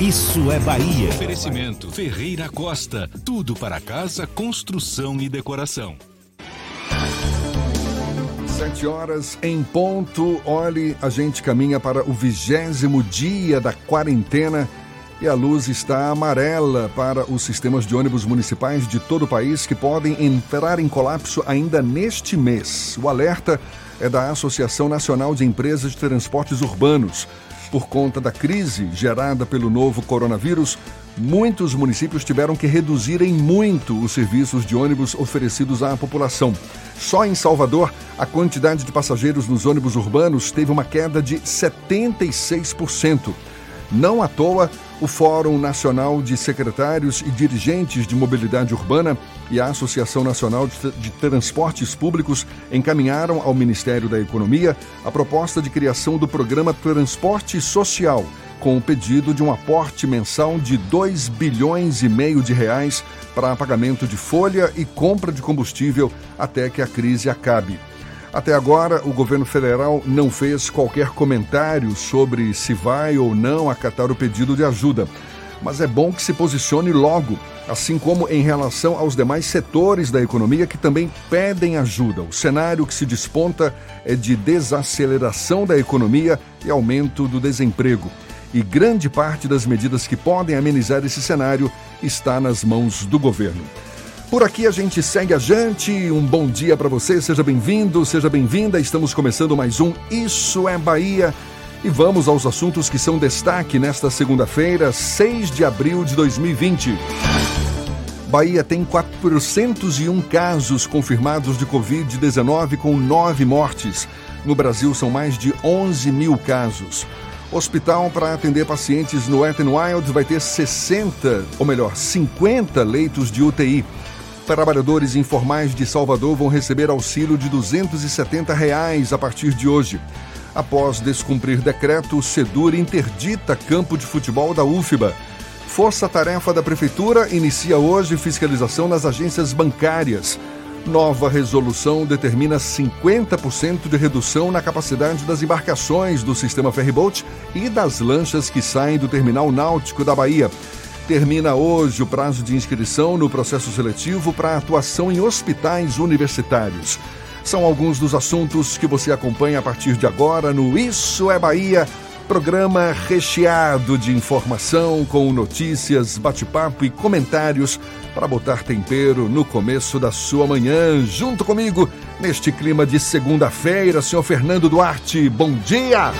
Isso é Bahia. Oferecimento Ferreira Costa. Tudo para casa, construção e decoração. Sete horas em ponto. Olhe, a gente caminha para o vigésimo dia da quarentena e a luz está amarela para os sistemas de ônibus municipais de todo o país que podem entrar em colapso ainda neste mês. O alerta é da Associação Nacional de Empresas de Transportes Urbanos. Por conta da crise gerada pelo novo coronavírus, muitos municípios tiveram que reduzir em muito os serviços de ônibus oferecidos à população. Só em Salvador, a quantidade de passageiros nos ônibus urbanos teve uma queda de 76%. Não à toa, o Fórum Nacional de Secretários e Dirigentes de Mobilidade Urbana e a Associação Nacional de Transportes Públicos encaminharam ao Ministério da Economia a proposta de criação do programa Transporte Social, com o pedido de um aporte mensal de 2 bilhões e meio de reais para pagamento de folha e compra de combustível até que a crise acabe. Até agora, o governo federal não fez qualquer comentário sobre se vai ou não acatar o pedido de ajuda. Mas é bom que se posicione logo, assim como em relação aos demais setores da economia que também pedem ajuda. O cenário que se desponta é de desaceleração da economia e aumento do desemprego. E grande parte das medidas que podem amenizar esse cenário está nas mãos do governo. Por aqui a gente segue adiante. Um bom dia para você, seja bem-vindo, seja bem-vinda. Estamos começando mais um Isso é Bahia. E vamos aos assuntos que são destaque nesta segunda-feira, 6 de abril de 2020. Bahia tem 401 casos confirmados de Covid-19, com nove mortes. No Brasil, são mais de 11 mil casos. Hospital para atender pacientes no Wet n Wild vai ter 60, ou melhor, 50 leitos de UTI. Trabalhadores informais de Salvador vão receber auxílio de 270 reais a partir de hoje. Após descumprir decreto, o Sedur interdita campo de futebol da UFBA. Força-tarefa da Prefeitura inicia hoje fiscalização nas agências bancárias. Nova resolução determina 50% de redução na capacidade das embarcações do sistema ferryboat e das lanchas que saem do terminal náutico da Bahia. Termina hoje o prazo de inscrição no processo seletivo para atuação em hospitais universitários. São alguns dos assuntos que você acompanha a partir de agora no Isso é Bahia, programa recheado de informação com notícias, bate-papo e comentários para botar tempero no começo da sua manhã. Junto comigo, neste clima de segunda-feira, senhor Fernando Duarte. Bom dia!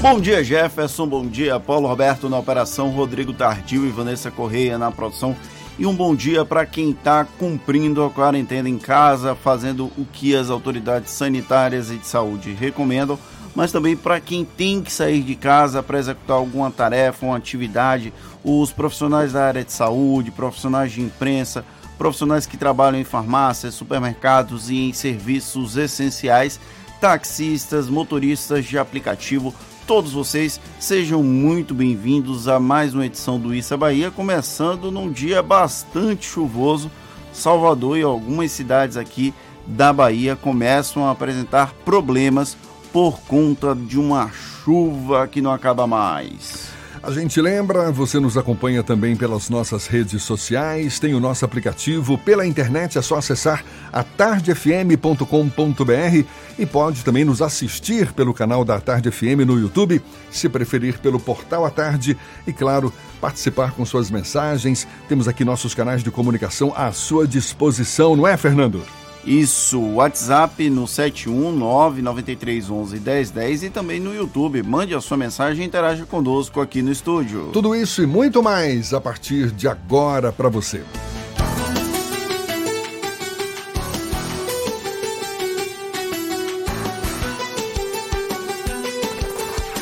Bom dia, Jefferson. Bom dia, Paulo Roberto na operação, Rodrigo Tardio e Vanessa Correia na produção. E um bom dia para quem está cumprindo a quarentena em casa, fazendo o que as autoridades sanitárias e de saúde recomendam, mas também para quem tem que sair de casa para executar alguma tarefa, uma atividade, os profissionais da área de saúde, profissionais de imprensa, profissionais que trabalham em farmácias, supermercados e em serviços essenciais, taxistas, motoristas de aplicativo, todos vocês sejam muito bem-vindos a mais uma edição do Issa Bahia, começando num dia bastante chuvoso. Salvador e algumas cidades aqui da Bahia começam a apresentar problemas por conta de uma chuva que não acaba mais. A gente lembra, você nos acompanha também pelas nossas redes sociais, tem o nosso aplicativo pela internet, é só acessar atardefm.com.br e pode também nos assistir pelo canal da Tarde FM no YouTube, se preferir pelo portal à tarde e, claro, participar com suas mensagens. Temos aqui nossos canais de comunicação à sua disposição, não é, Fernando? Isso, WhatsApp no 71993111010 e também no YouTube. Mande a sua mensagem e interaja conosco aqui no estúdio. Tudo isso e muito mais a partir de agora para você.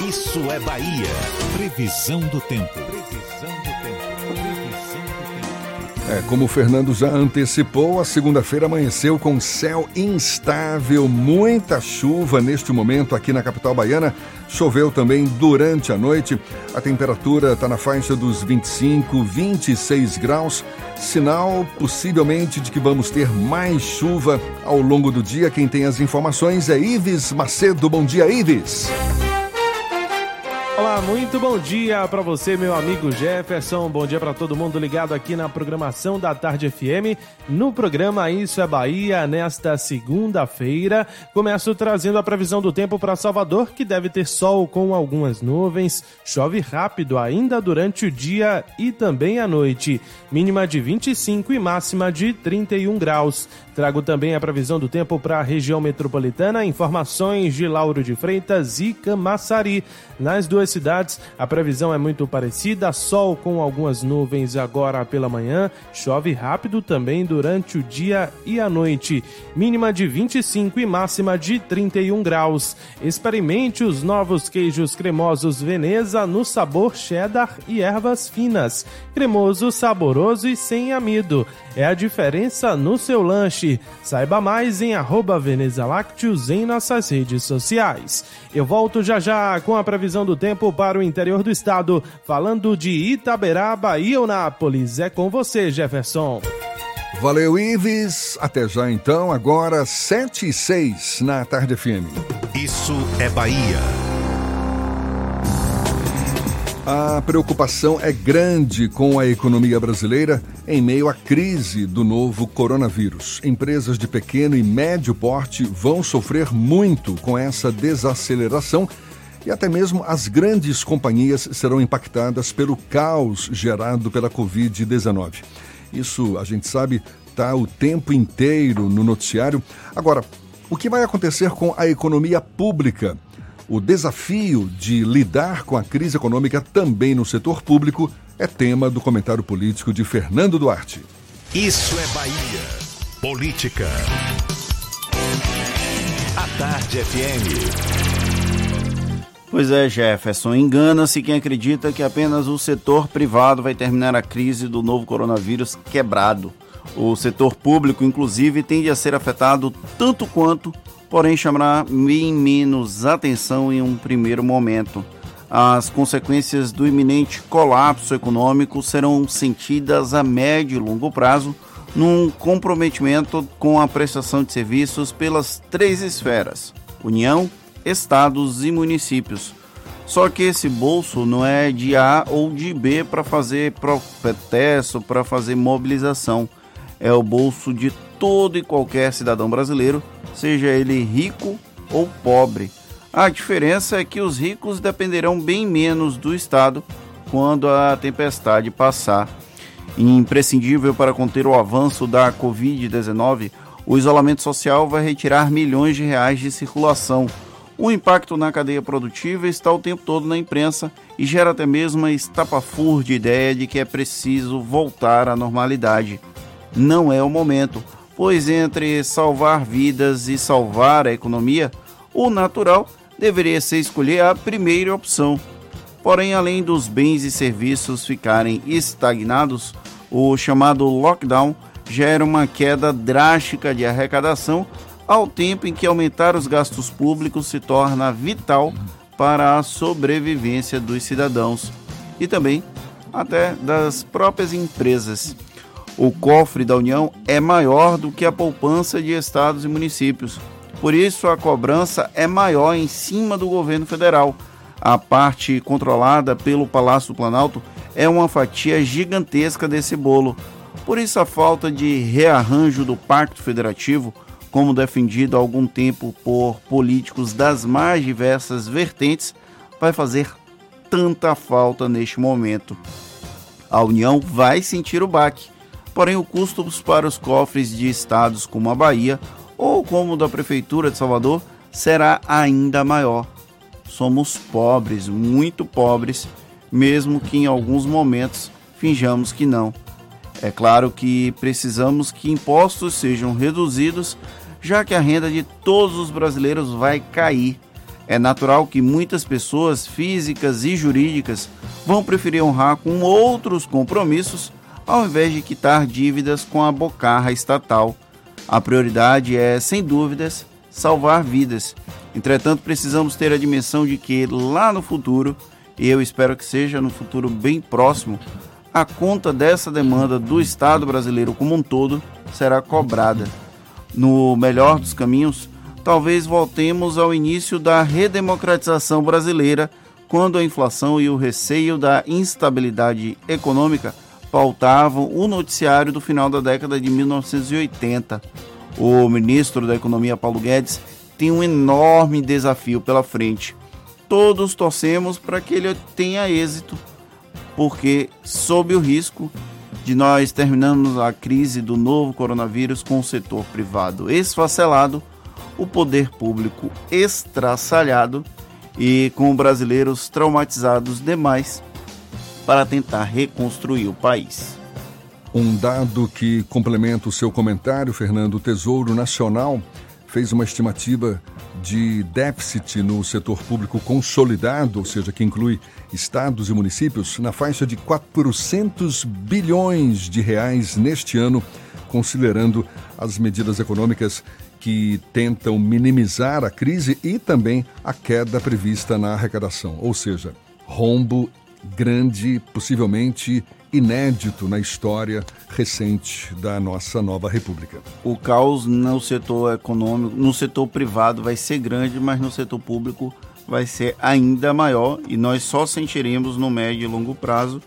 Isso é Bahia. Previsão do tempo. É, como o Fernando já antecipou, a segunda-feira amanheceu com céu instável, muita chuva neste momento aqui na capital baiana. Choveu também durante a noite. A temperatura está na faixa dos 25, 26 graus, sinal possivelmente de que vamos ter mais chuva ao longo do dia. Quem tem as informações é Ives Macedo. Bom dia, Ives. Olá, muito bom dia para você, meu amigo Jefferson. Bom dia para todo mundo ligado aqui na programação da Tarde FM. No programa Isso é Bahia, nesta segunda-feira, começo trazendo a previsão do tempo para Salvador, que deve ter sol com algumas nuvens. Chove rápido ainda durante o dia e também à noite. Mínima de 25 e máxima de 31 graus. Trago também a previsão do tempo para a região metropolitana, informações de Lauro de Freitas e Camaçari. Nas duas cidades, a previsão é muito parecida: sol com algumas nuvens agora pela manhã, chove rápido também durante o dia e a noite. Mínima de 25 e máxima de 31 graus. Experimente os novos queijos cremosos Veneza no sabor cheddar e ervas finas. Cremoso, saboroso e sem amido. É a diferença no seu lanche. Saiba mais em arroba Veneza Lácteos em nossas redes sociais. Eu volto já já com a previsão do tempo para o interior do estado, falando de Itaberaba e Eunápolis. É com você, Jefferson. Valeu, Ives. Até já então, agora 7 e 6 na Tarde FM. Isso é Bahia. A preocupação é grande com a economia brasileira em meio à crise do novo coronavírus. Empresas de pequeno e médio porte vão sofrer muito com essa desaceleração e até mesmo as grandes companhias serão impactadas pelo caos gerado pela Covid-19. Isso, a gente sabe, está o tempo inteiro no noticiário. Agora, o que vai acontecer com a economia pública? O desafio de lidar com a crise econômica também no setor público é tema do comentário político de Fernando Duarte. Isso é Bahia. Política. A Tarde FM. Pois é, Jefferson. Engana-se quem acredita que apenas o setor privado vai terminar a crise do novo coronavírus quebrado. O setor público, inclusive, tende a ser afetado tanto quanto porém chamará bem menos atenção em um primeiro momento. As consequências do iminente colapso econômico serão sentidas a médio e longo prazo num comprometimento com a prestação de serviços pelas três esferas: União, Estados e municípios. Só que esse bolso não é de A ou de B para fazer protesto, para fazer mobilização. É o bolso de todo e qualquer cidadão brasileiro, seja ele rico ou pobre. A diferença é que os ricos dependerão bem menos do Estado quando a tempestade passar. Imprescindível para conter o avanço da Covid-19, o isolamento social vai retirar milhões de reais de circulação. O impacto na cadeia produtiva está o tempo todo na imprensa e gera até mesmo uma estapafúrdia ideia de que é preciso voltar à normalidade. Não é o momento pois entre salvar vidas e salvar a economia, o natural deveria ser escolher a primeira opção. Porém, além dos bens e serviços ficarem estagnados, o chamado lockdown gera uma queda drástica de arrecadação, ao tempo em que aumentar os gastos públicos se torna vital para a sobrevivência dos cidadãos e também até das próprias empresas o cofre da União é maior do que a poupança de estados e municípios. Por isso, a cobrança é maior em cima do governo federal. a parte controlada pelo Palácio do Planalto é uma fatia gigantesca desse bolo. Por isso, a falta de rearranjo do Pacto Federativo, como defendido há algum tempo por políticos das mais diversas vertentes, vai fazer tanta falta neste momento. A União vai sentir o baque, porém, o custo para os cofres de estados como a Bahia ou como o da Prefeitura de Salvador será ainda maior. Somos pobres, muito pobres, mesmo que em alguns momentos finjamos que não. É claro que precisamos que impostos sejam reduzidos, já que a renda de todos os brasileiros vai cair. É natural que muitas pessoas físicas e jurídicas vão preferir honrar com outros compromissos ao invés de quitar dívidas com a bocarra estatal. A prioridade é, sem dúvidas, salvar vidas. Entretanto, precisamos ter a dimensão de que lá no futuro, e eu espero que seja no futuro bem próximo, a conta dessa demanda do Estado brasileiro como um todo será cobrada. No melhor dos caminhos, talvez voltemos ao início da redemocratização brasileira, quando a inflação e o receio da instabilidade econômica pautavam o noticiário do final da década de 1980. O ministro da Economia, Paulo Guedes, tem um enorme desafio pela frente. Todos torcemos para que ele tenha êxito, porque, sob o risco de nós terminarmos a crise do novo coronavírus com o setor privado esfacelado, o poder público estraçalhado e com brasileiros traumatizados demais para tentar reconstruir o país. Um dado que complementa o seu comentário, Fernando, o Tesouro Nacional fez uma estimativa de déficit no setor público consolidado, ou seja, que inclui estados e municípios, na faixa de 400 bilhões de reais neste ano, considerando as medidas econômicas que tentam minimizar a crise e também a queda prevista na arrecadação, ou seja, rombo grande, possivelmente inédito na história recente da nossa nova república. O caos no setor econômico, no setor privado vai ser grande, mas no setor público vai ser ainda maior e nós só sentiremos no médio e longo prazo.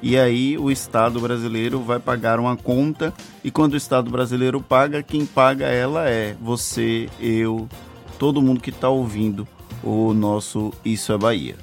E aí o Estado brasileiro vai pagar uma conta e quando o Estado brasileiro paga, quem paga ela é você, eu, todo mundo que está ouvindo o nosso Isso é Bahia.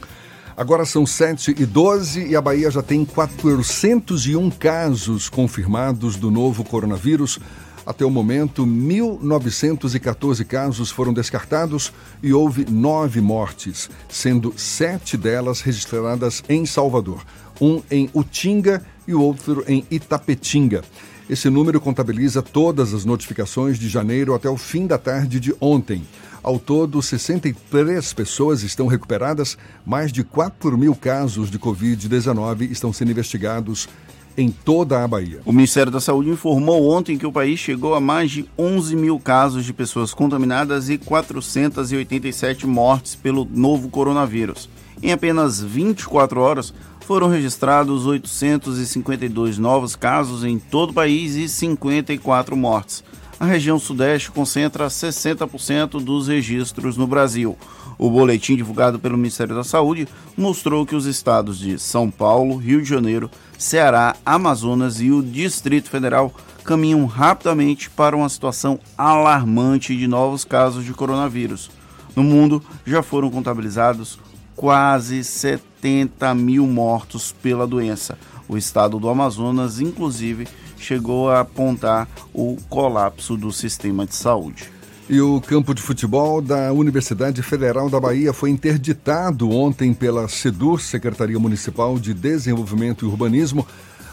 Agora são 7 e 12 e a Bahia já tem 401 casos confirmados do novo coronavírus. Até o momento, 1.914 casos foram descartados e houve nove mortes, sendo sete delas registradas em Salvador, um em Utinga e o outro em Itapetinga. Esse número contabiliza todas as notificações de janeiro até o fim da tarde de ontem. Ao todo, 63 pessoas estão recuperadas, mais de 4 mil casos de Covid-19 estão sendo investigados em toda a Bahia. O Ministério da Saúde informou ontem que o país chegou a mais de 11 mil casos de pessoas contaminadas e 487 mortes pelo novo coronavírus. Em apenas 24 horas, foram registrados 852 novos casos em todo o país e 54 mortes a região Sudeste concentra 60% dos registros no Brasil. O boletim divulgado pelo Ministério da Saúde mostrou que os estados de São Paulo, Rio de Janeiro, Ceará, Amazonas e o Distrito Federal caminham rapidamente para uma situação alarmante de novos casos de coronavírus. No mundo já foram contabilizados quase 70 mil mortos pela doença. O estado do Amazonas, inclusive, chegou a apontar o colapso do sistema de saúde. E o campo de futebol da Universidade Federal da Bahia foi interditado ontem pela SEDUR, Secretaria Municipal de Desenvolvimento e Urbanismo,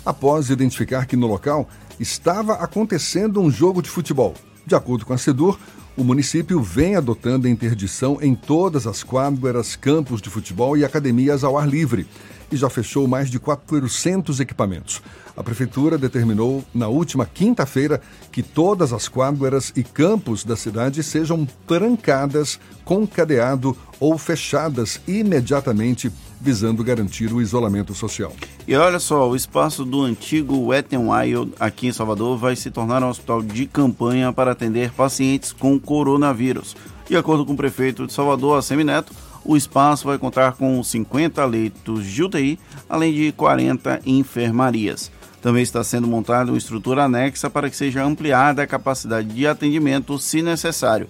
após identificar que no local estava acontecendo um jogo de futebol. De acordo com a SEDUR, o município vem adotando a interdição em todas as quadras, campos de futebol e academias ao ar livre e já fechou mais de 400 equipamentos. A Prefeitura determinou na última quinta-feira que todas as quadras e campos da cidade sejam trancadas com cadeado ou fechadas imediatamente, visando garantir o isolamento social. E olha só, o espaço do antigo Wet n Wild aqui em Salvador vai se tornar um hospital de campanha para atender pacientes com coronavírus. De acordo com o prefeito de Salvador, Assemi Neto, O espaço vai contar com 50 leitos de UTI, além de 40 enfermarias. Também está sendo montada uma estrutura anexa para que seja ampliada a capacidade de atendimento, se necessário,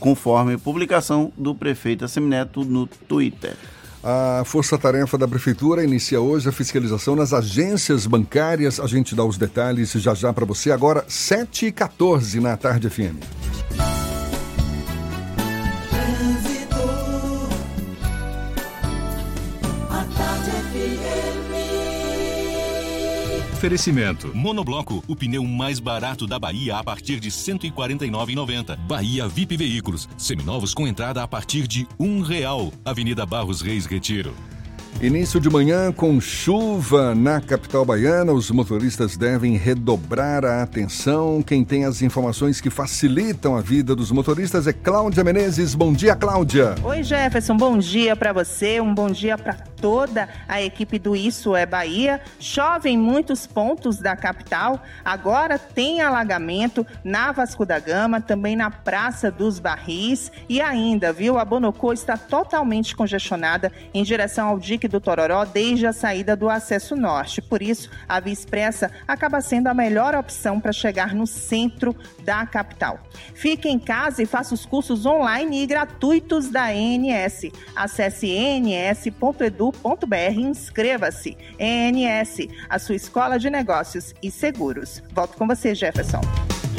conforme publicação do prefeito Assemineto no Twitter. A força-tarefa da Prefeitura inicia hoje a fiscalização nas agências bancárias. A gente dá os detalhes já já para você. Agora, 7h14 na Tarde FM. Oferecimento. Monobloco, o pneu mais barato da Bahia a partir de R$ 149,90. Bahia VIP Veículos, seminovos com entrada a partir de um real. Avenida Barros Reis Retiro. Início de manhã com chuva na capital baiana. Os motoristas devem redobrar a atenção. Quem tem as informações que facilitam a vida dos motoristas é Cláudia Menezes. Bom dia, Cláudia. Oi, Jefferson. Bom dia para você. Um bom dia para toda a equipe do Isso é Bahia. Chove em muitos pontos da capital. Agora tem alagamento na Vasco da Gama, também na Praça dos Barris e ainda, viu? A Bonocô está totalmente congestionada em direção ao dique do Tororó desde a saída do acesso norte. Por isso, a Via Expressa acaba sendo a melhor opção para chegar no centro da capital. Fique em casa e faça os cursos online e gratuitos da ENS. Acesse ens.edu.br e inscreva-se. ENS, a sua escola de negócios e seguros. Volto com você, Jefferson.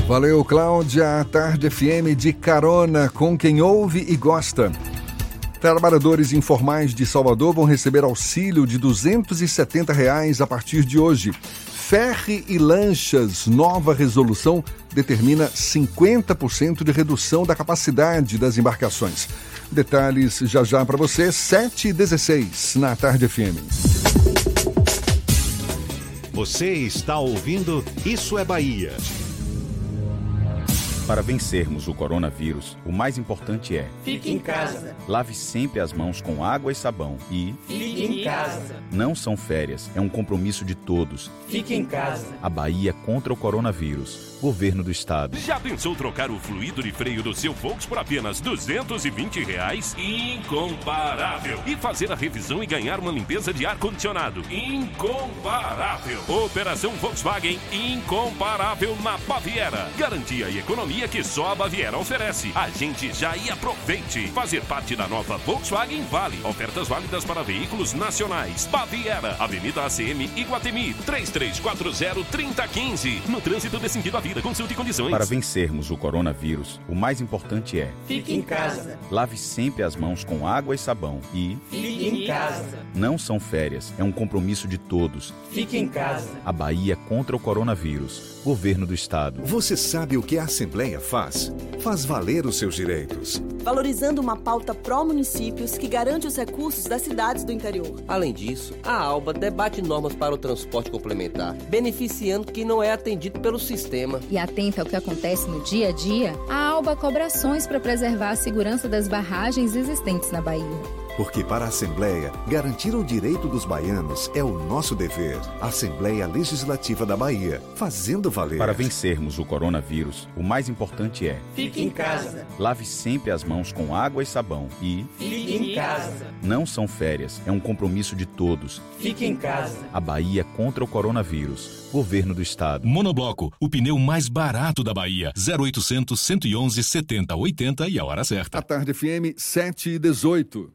Valeu, Cláudia. A Tarde FM de carona com quem ouve e gosta. Trabalhadores informais de Salvador vão receber auxílio de 270 reais a partir de hoje. Ferre e lanchas, nova resolução determina 50% de redução da capacidade das embarcações. Detalhes já já para você, 7 e 16 na Tarde FM. Você está ouvindo Isso é Bahia. Para vencermos o coronavírus, o mais importante é: fique em casa. Lave sempre as mãos com água e sabão e fique em casa. Não são férias, é um compromisso de todos. Fique em casa. A Bahia contra o coronavírus. Governo do Estado. Já pensou trocar o fluido de freio do seu Volks por apenas 220 reais? Incomparável. E fazer a revisão e ganhar uma limpeza de ar-condicionado? Incomparável. Operação Volkswagen incomparável na Baviera. Garantia e economia que só a Baviera oferece. A gente já e aproveite. Fazer parte da nova Volkswagen Vale. Ofertas válidas para veículos nacionais. Baviera, Avenida ACM Iguatemi, 3340-3015. No trânsito de sentido à vida, consulte condições. Para vencermos o coronavírus, o mais importante é: fique em casa. Lave sempre as mãos com água e sabão e fique em casa. Não são férias, é um compromisso de todos. Fique em casa. A Bahia contra o coronavírus. Governo do Estado. Você sabe o que a Assembleia faz? Faz valer os seus direitos. Valorizando uma pauta pró-municípios que garante os recursos das cidades do interior. Além disso, a ALBA debate normas para o transporte complementar, beneficiando quem não é atendido pelo sistema. E atenta ao que acontece no dia a dia, a ALBA cobra ações para preservar a segurança das barragens existentes na Bahia. Porque para a Assembleia, garantir o direito dos baianos é o nosso dever. Assembleia Legislativa da Bahia, fazendo valer. Para vencermos o coronavírus, o mais importante é: fique em casa. Lave sempre as mãos com água e sabão e fique em casa. Não são férias, é um compromisso de todos. Fique em casa. A Bahia contra o coronavírus. Governo do Estado. Monobloco, o pneu mais barato da Bahia. 0800 111 70 80 e a hora certa. A tarde FM 7 e 18.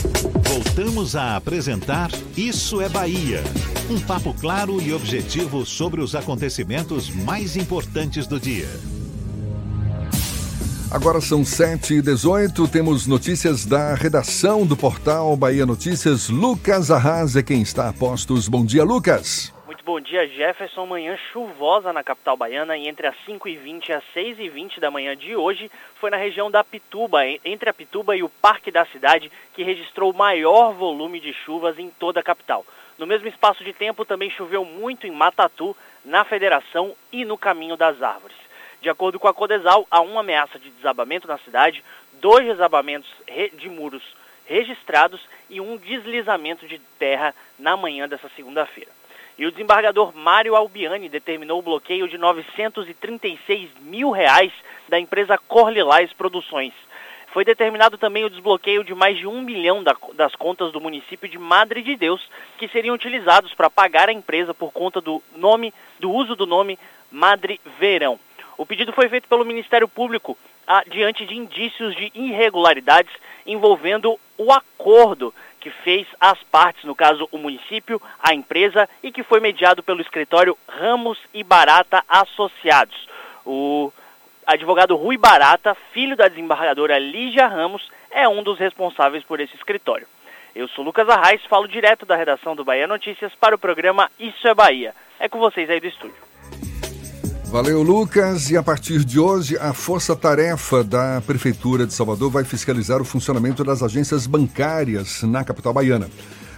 Voltamos a apresentar Isso é Bahia. Um papo claro e objetivo sobre os acontecimentos mais importantes do dia. Agora são 7 e 18 temos notícias da redação do portal Bahia Notícias. Lucas Arras é quem está a postos. Bom dia, Lucas. Bom dia Jefferson. Manhã chuvosa na capital baiana e entre as 5h20 e as 6h20 da manhã de hoje foi na região da Pituba, entre a Pituba e o Parque da Cidade, que registrou o maior volume de chuvas em toda a capital. No mesmo espaço de tempo também choveu muito em Matatu, na Federação e no Caminho das Árvores. De acordo com a Codesal, há uma ameaça de desabamento na cidade, dois desabamentos de muros registrados e um deslizamento de terra na manhã dessa segunda-feira. E o desembargador Mário Albiani determinou o bloqueio de 936 mil reais da empresa Corlilais Produções. Foi determinado também o desbloqueio de mais de um milhão das contas do município de Madre de Deus, que seriam utilizados para pagar a empresa por conta do nome, do uso do nome Madre Verão. O pedido foi feito pelo Ministério Público a, diante de indícios de irregularidades envolvendo o acordo que fez as partes, no caso o município, a empresa, e que foi mediado pelo escritório Ramos e Barata Associados. O advogado Rui Barata, filho da desembargadora Lígia Ramos, é um dos responsáveis por esse escritório. Eu sou Lucas Arraes, falo direto da redação do Bahia Notícias para o programa Isso é Bahia. É com vocês aí do estúdio. Valeu, Lucas. E a partir de hoje, a Força Tarefa da Prefeitura de Salvador vai fiscalizar o funcionamento das agências bancárias na capital baiana.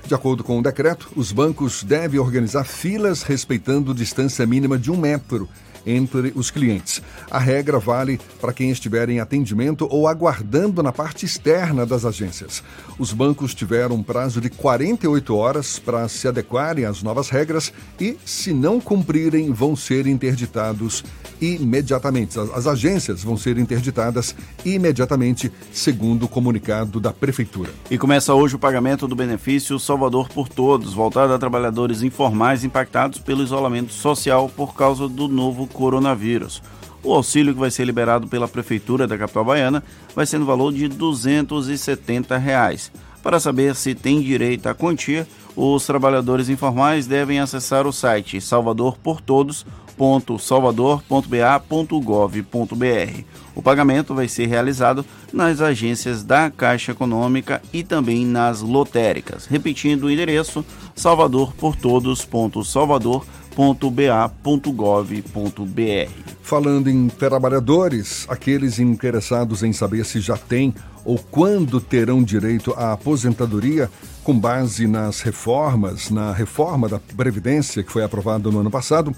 De acordo com o decreto, os bancos devem organizar filas respeitando distância mínima de um metro entre os clientes. A regra vale para quem estiver em atendimento ou aguardando na parte externa das agências. Os bancos tiveram um prazo de 48 horas para se adequarem às novas regras e, se não cumprirem, vão ser interditados imediatamente. As agências vão ser interditadas imediatamente, segundo o comunicado da Prefeitura. E começa hoje o pagamento do benefício Salvador por Todos, voltado a trabalhadores informais impactados pelo isolamento social por causa do novo coronavírus. O auxílio que vai ser liberado pela Prefeitura da capital baiana vai ser no valor de 270 reais. Para saber se tem direito à quantia, os trabalhadores informais devem acessar o site salvadorportodos.salvador.ba.gov.br. O pagamento vai ser realizado nas agências da Caixa Econômica e também nas lotéricas. Repetindo o endereço: salvadorportodos.salvador.ba.gov.br www.ba.gov.br. Falando em trabalhadores, aqueles interessados em saber se já têm ou quando terão direito à aposentadoria, com base nas reformas, na reforma da Previdência que foi aprovada no ano passado,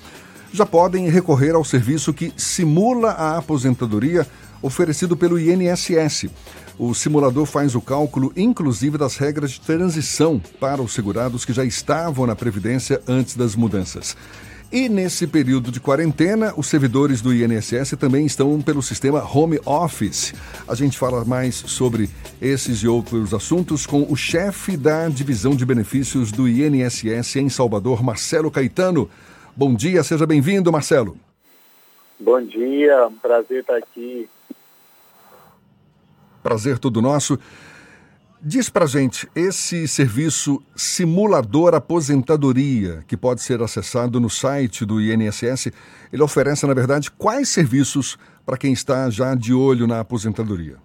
já podem recorrer ao serviço que simula a aposentadoria oferecido pelo INSS. O simulador faz o cálculo, inclusive, das regras de transição para os segurados que já estavam na Previdência antes das mudanças. E nesse período de quarentena, os servidores do INSS também estão pelo sistema Home Office. A gente fala mais sobre esses e outros assuntos com o chefe da divisão de benefícios do INSS em Salvador, Marcelo Caetano. Bom dia, seja bem-vindo, Marcelo. Bom dia, um prazer estar aqui Prazer todo nosso. Diz pra gente, esse serviço simulador aposentadoria, que pode ser acessado no site do INSS, ele oferece, na verdade, quais serviços para quem está já de olho na aposentadoria?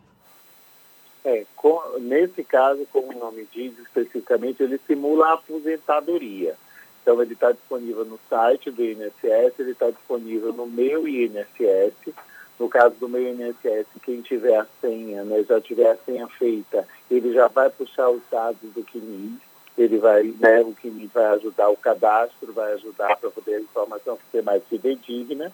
É, com, nesse caso, como o nome diz especificamente, ele simula a aposentadoria. Então, ele está disponível no site do INSS, ele está disponível no meu INSS, no caso do meu INSS, quem tiver a senha, né, já tiver a senha feita, ele já vai puxar os dados do CNIS, ele vai, né, o CNIS vai ajudar o cadastro, vai ajudar para poder a informação ser mais fidedigna,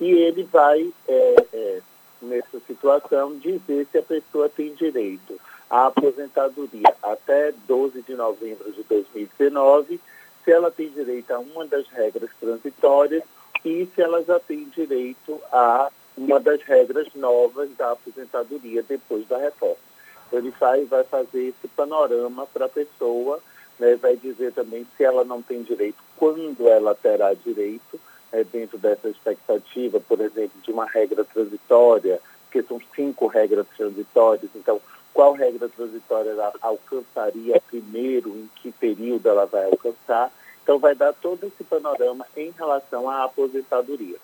e ele vai, é, é, nessa situação, dizer se a pessoa tem direito à aposentadoria. Até 12 de novembro de 2019, se ela tem direito a uma das regras transitórias e se ela já tem direito a uma das regras novas da aposentadoria depois da reforma. Então, ele sai vai fazer esse panorama para a pessoa, né, vai dizer também se ela não tem direito, quando ela terá direito, né, dentro dessa expectativa, por exemplo, de uma regra transitória, porque são cinco regras transitórias, então qual regra transitória ela alcançaria primeiro, em que período ela vai alcançar. Então, vai dar todo esse panorama em relação à aposentadoria.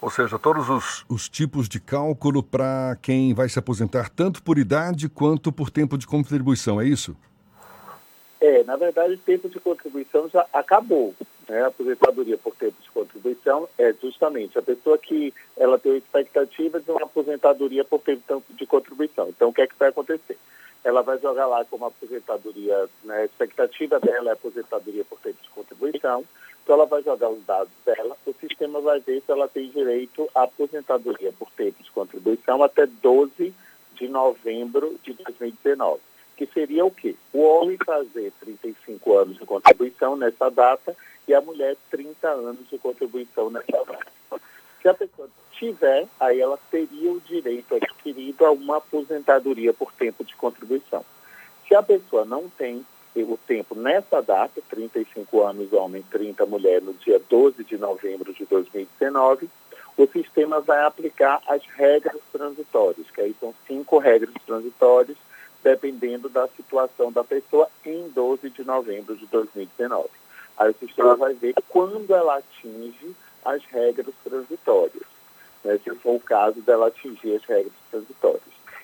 Ou seja, todos os, os tipos de cálculo para quem vai se aposentar, tanto por idade quanto por tempo de contribuição, é isso? É, na verdade, o tempo de contribuição já acabou. Né? A aposentadoria por tempo de contribuição é justamente a pessoa que ela tem a expectativa de uma aposentadoria por tempo de contribuição. Então, o que é que vai acontecer? Ela vai jogar lá como aposentadoria, né? a expectativa dela é aposentadoria por tempo de contribuição, então ela vai jogar os dados dela, o sistema vai ver se ela tem direito à aposentadoria por tempo de contribuição até 12 de novembro de 2019 que seria o quê? O homem fazer 35 anos de contribuição nessa data e a mulher 30 anos de contribuição nessa data. Se a pessoa tiver, aí ela teria o direito adquirido a uma aposentadoria por tempo de contribuição. Se a pessoa não tem o tempo nessa data, 35 anos homem, 30 mulher, no dia 12 de novembro de 2019, o sistema vai aplicar as regras transitórias, que aí são cinco regras transitórias dependendo da situação da pessoa em 12 de novembro de 2019. Aí o sistema vai ver quando ela atinge as regras transitórias, né, se for o caso dela atingir as regras transitórias.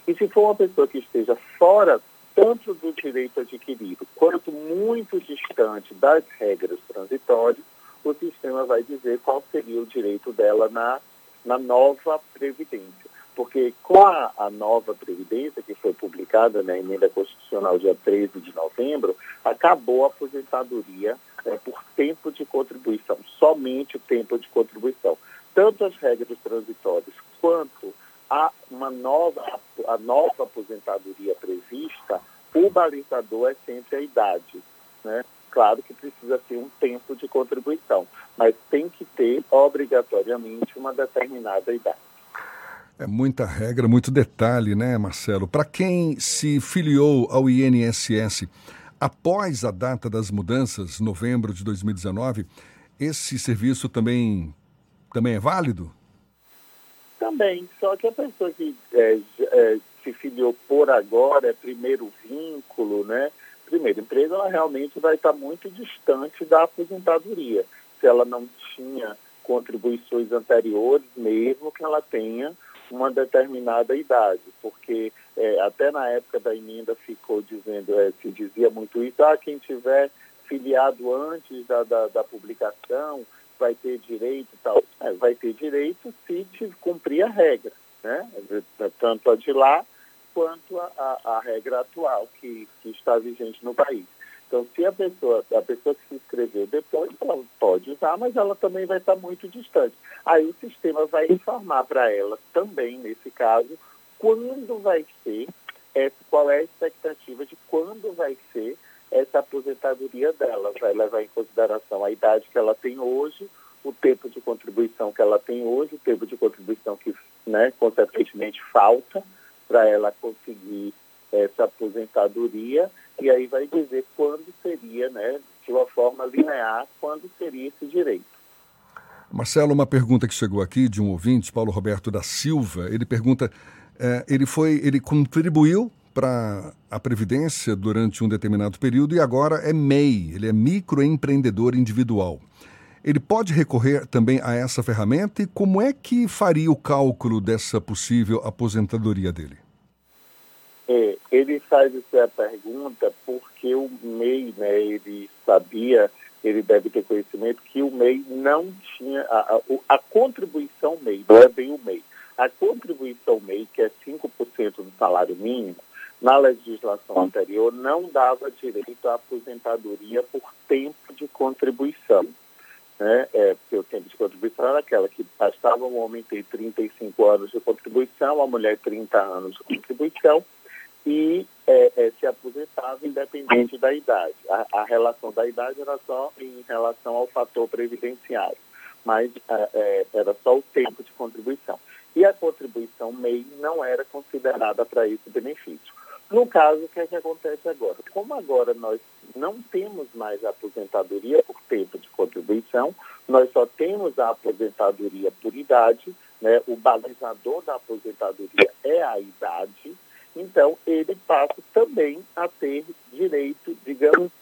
E se for uma pessoa que esteja fora tanto do direito adquirido quanto muito distante das regras transitórias, o sistema vai dizer qual seria o direito dela na, na nova previdência porque com a, a, nova Previdência, que foi publicada na emenda constitucional dia 13 de novembro, acabou a aposentadoria é, por tempo de contribuição, somente o tempo de contribuição. Tanto as regras transitórias quanto a, uma nova, a nova aposentadoria prevista, o balizador é sempre a idade. Né? Claro que precisa ter um tempo de contribuição, mas tem que ter obrigatoriamente uma determinada idade. É muita regra, muito detalhe, né, Marcelo? Para quem se filiou ao INSS após a data das mudanças, novembro de 2019, esse serviço também, também é válido? Também, só que a pessoa que é, é, se filiou por agora, é primeiro vínculo, né? Primeiro emprego, ela realmente vai estar muito distante da aposentadoria. Se ela não tinha contribuições anteriores, mesmo que ela tenha uma determinada idade, porque é, até na época da emenda ficou dizendo, é, se dizia muito isso, ah, quem tiver filiado antes da, da, da publicação vai ter direito e tal. É, vai ter direito se cumprir a regra, né? Tanto a de lá quanto a, a, a regra atual que, que está vigente no país. Então, se a pessoa, a pessoa que se inscreveu depois, ela pode usar, mas ela também vai estar muito distante. Aí o sistema vai informar para ela também, nesse caso, quando vai ser, essa, qual é a expectativa de quando vai ser essa aposentadoria dela. Vai levar em consideração a idade que ela tem hoje, o tempo de contribuição que ela tem hoje, o tempo de contribuição que, né, consequentemente, falta para ela conseguir essa aposentadoria e aí vai dizer quando seria, né, de uma forma linear, quando seria esse direito. Marcelo, uma pergunta que chegou aqui de um ouvinte, Paulo Roberto da Silva. Ele pergunta: é, ele foi, ele contribuiu para a previdência durante um determinado período e agora é MEI, ele é microempreendedor individual. Ele pode recorrer também a essa ferramenta e como é que faria o cálculo dessa possível aposentadoria dele? É, ele faz essa pergunta porque o MEI, né, ele sabia, ele deve ter conhecimento que o MEI não tinha, a, a, a contribuição MEI, não é bem o MEI, a contribuição MEI, que é 5% do salário mínimo, na legislação anterior não dava direito à aposentadoria por tempo de contribuição. Né? É, porque o tempo de contribuição era aquela que bastava o homem ter 35 anos de contribuição, a mulher 30 anos de contribuição, e é, é, se aposentava independente da idade. A, a, relação da idade era só em relação ao fator previdenciário, mas é, é era só o tempo de contribuição. E a contribuição MEI não era considerada para esse benefício. No caso, o que é que acontece agora? Como agora nós não temos mais aposentadoria por tempo de contribuição, nós só temos a aposentadoria por idade, né? o balizador da aposentadoria é a idade, então ele passa também a ter direito, digamos,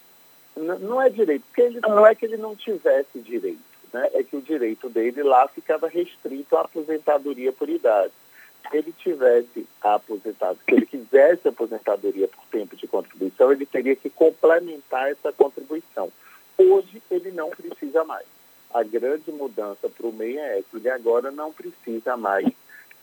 não é direito, porque ele, não é que ele não tivesse direito, né? é que o direito dele lá ficava restrito à aposentadoria por idade. Ele tivesse aposentado, se ele quisesse aposentadoria por tempo de contribuição, ele teria que complementar essa contribuição. Hoje ele não precisa mais. A grande mudança para o MEI é essa. Ele agora não precisa mais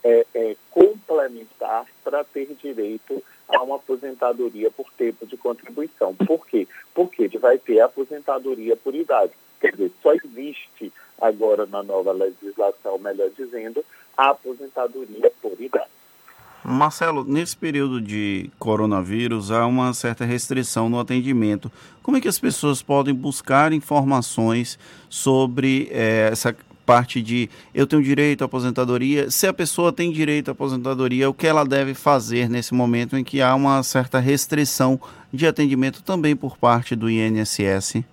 é, é, complementar para ter direito a uma aposentadoria por tempo de contribuição. Por quê? Porque ele vai ter aposentadoria por idade. Quer dizer, só existe agora na nova legislação, melhor dizendo, a aposentadoria por idade. Marcelo, nesse período de coronavírus há uma certa restrição no atendimento. Como é que as pessoas podem buscar informações sobre é, essa parte de eu tenho direito à aposentadoria? Se a pessoa tem direito à aposentadoria, o que ela deve fazer nesse momento em que há uma certa restrição de atendimento também por parte do INSS?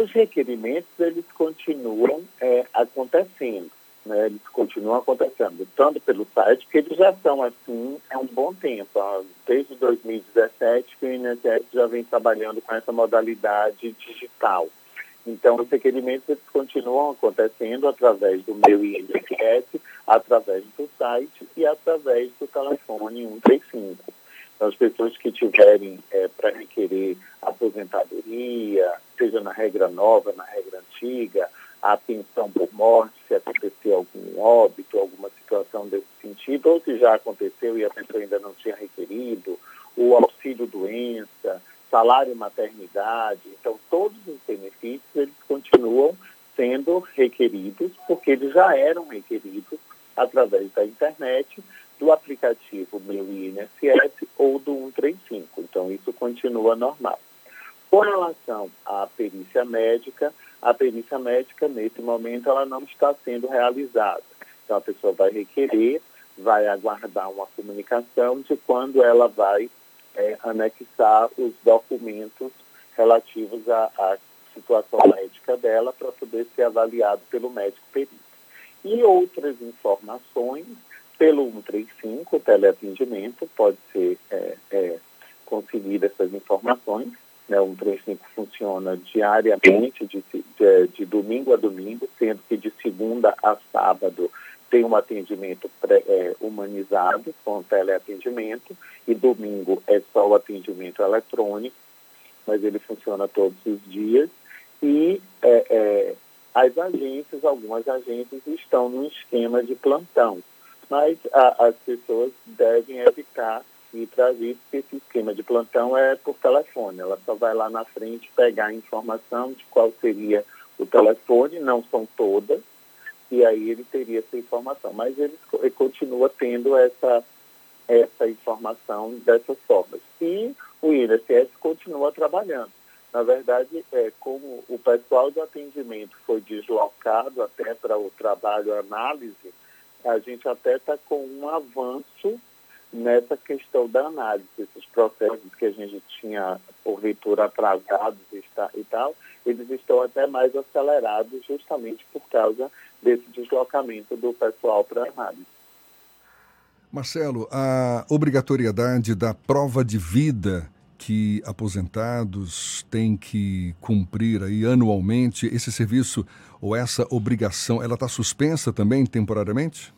Os requerimentos eles continuam é, acontecendo né, eles continuam acontecendo, tanto pelo site, que eles já são assim há um bom tempo, ó, desde 2017 que o INSS já vem trabalhando com essa modalidade digital. Então, os requerimentos eles continuam acontecendo através do meu INSS, através do site e através do telefone 135. Então, as pessoas que tiverem é, para requerer aposentadoria, seja na regra nova, na regra antiga, a pensão por morte, se acontecer algum óbito, alguma situação desse sentido, ou se já aconteceu e a pessoa ainda não tinha requerido, o auxílio doença, salário maternidade. Então, todos os benefícios, eles continuam sendo requeridos, porque eles já eram requeridos através da internet, do aplicativo Meu INSS ou do 135. Então, isso continua normal. Com relação à perícia médica, a perícia médica, nesse momento, ela não está sendo realizada. Então, a pessoa vai requerer, vai aguardar uma comunicação de quando ela vai é, anexar os documentos relativos à, à situação médica dela para poder ser avaliado pelo médico perito. E outras informações, pelo 135, o teleatendimento, pode ser é, é, essas informações né, o 135 funciona diariamente, de, de, de, domingo a domingo, sendo que de segunda a sábado tem um atendimento pré, é, humanizado com teleatendimento e domingo é só o atendimento eletrônico, mas ele funciona todos os dias. E é, é, as agências, algumas agências estão no esquema de plantão, mas a, as pessoas devem evitar e para isso esse esquema de plantão é por telefone. Ela só vai lá na frente pegar a informação de qual seria o telefone, não são todas, e aí ele teria essa informação. Mas ele, ele continua tendo essa, essa informação dessas formas. E o INSS continua trabalhando. Na verdade, é, como o pessoal de atendimento foi deslocado até para o trabalho análise, a gente até está com um avanço nessa questão da análise, esses processos que a gente tinha, porventura, atrasados e tal, eles estão até mais acelerados justamente por causa desse deslocamento do pessoal para a análise. Marcelo, a obrigatoriedade da prova de vida que aposentados têm que cumprir aí anualmente, esse serviço ou essa obrigação, ela está suspensa também temporariamente?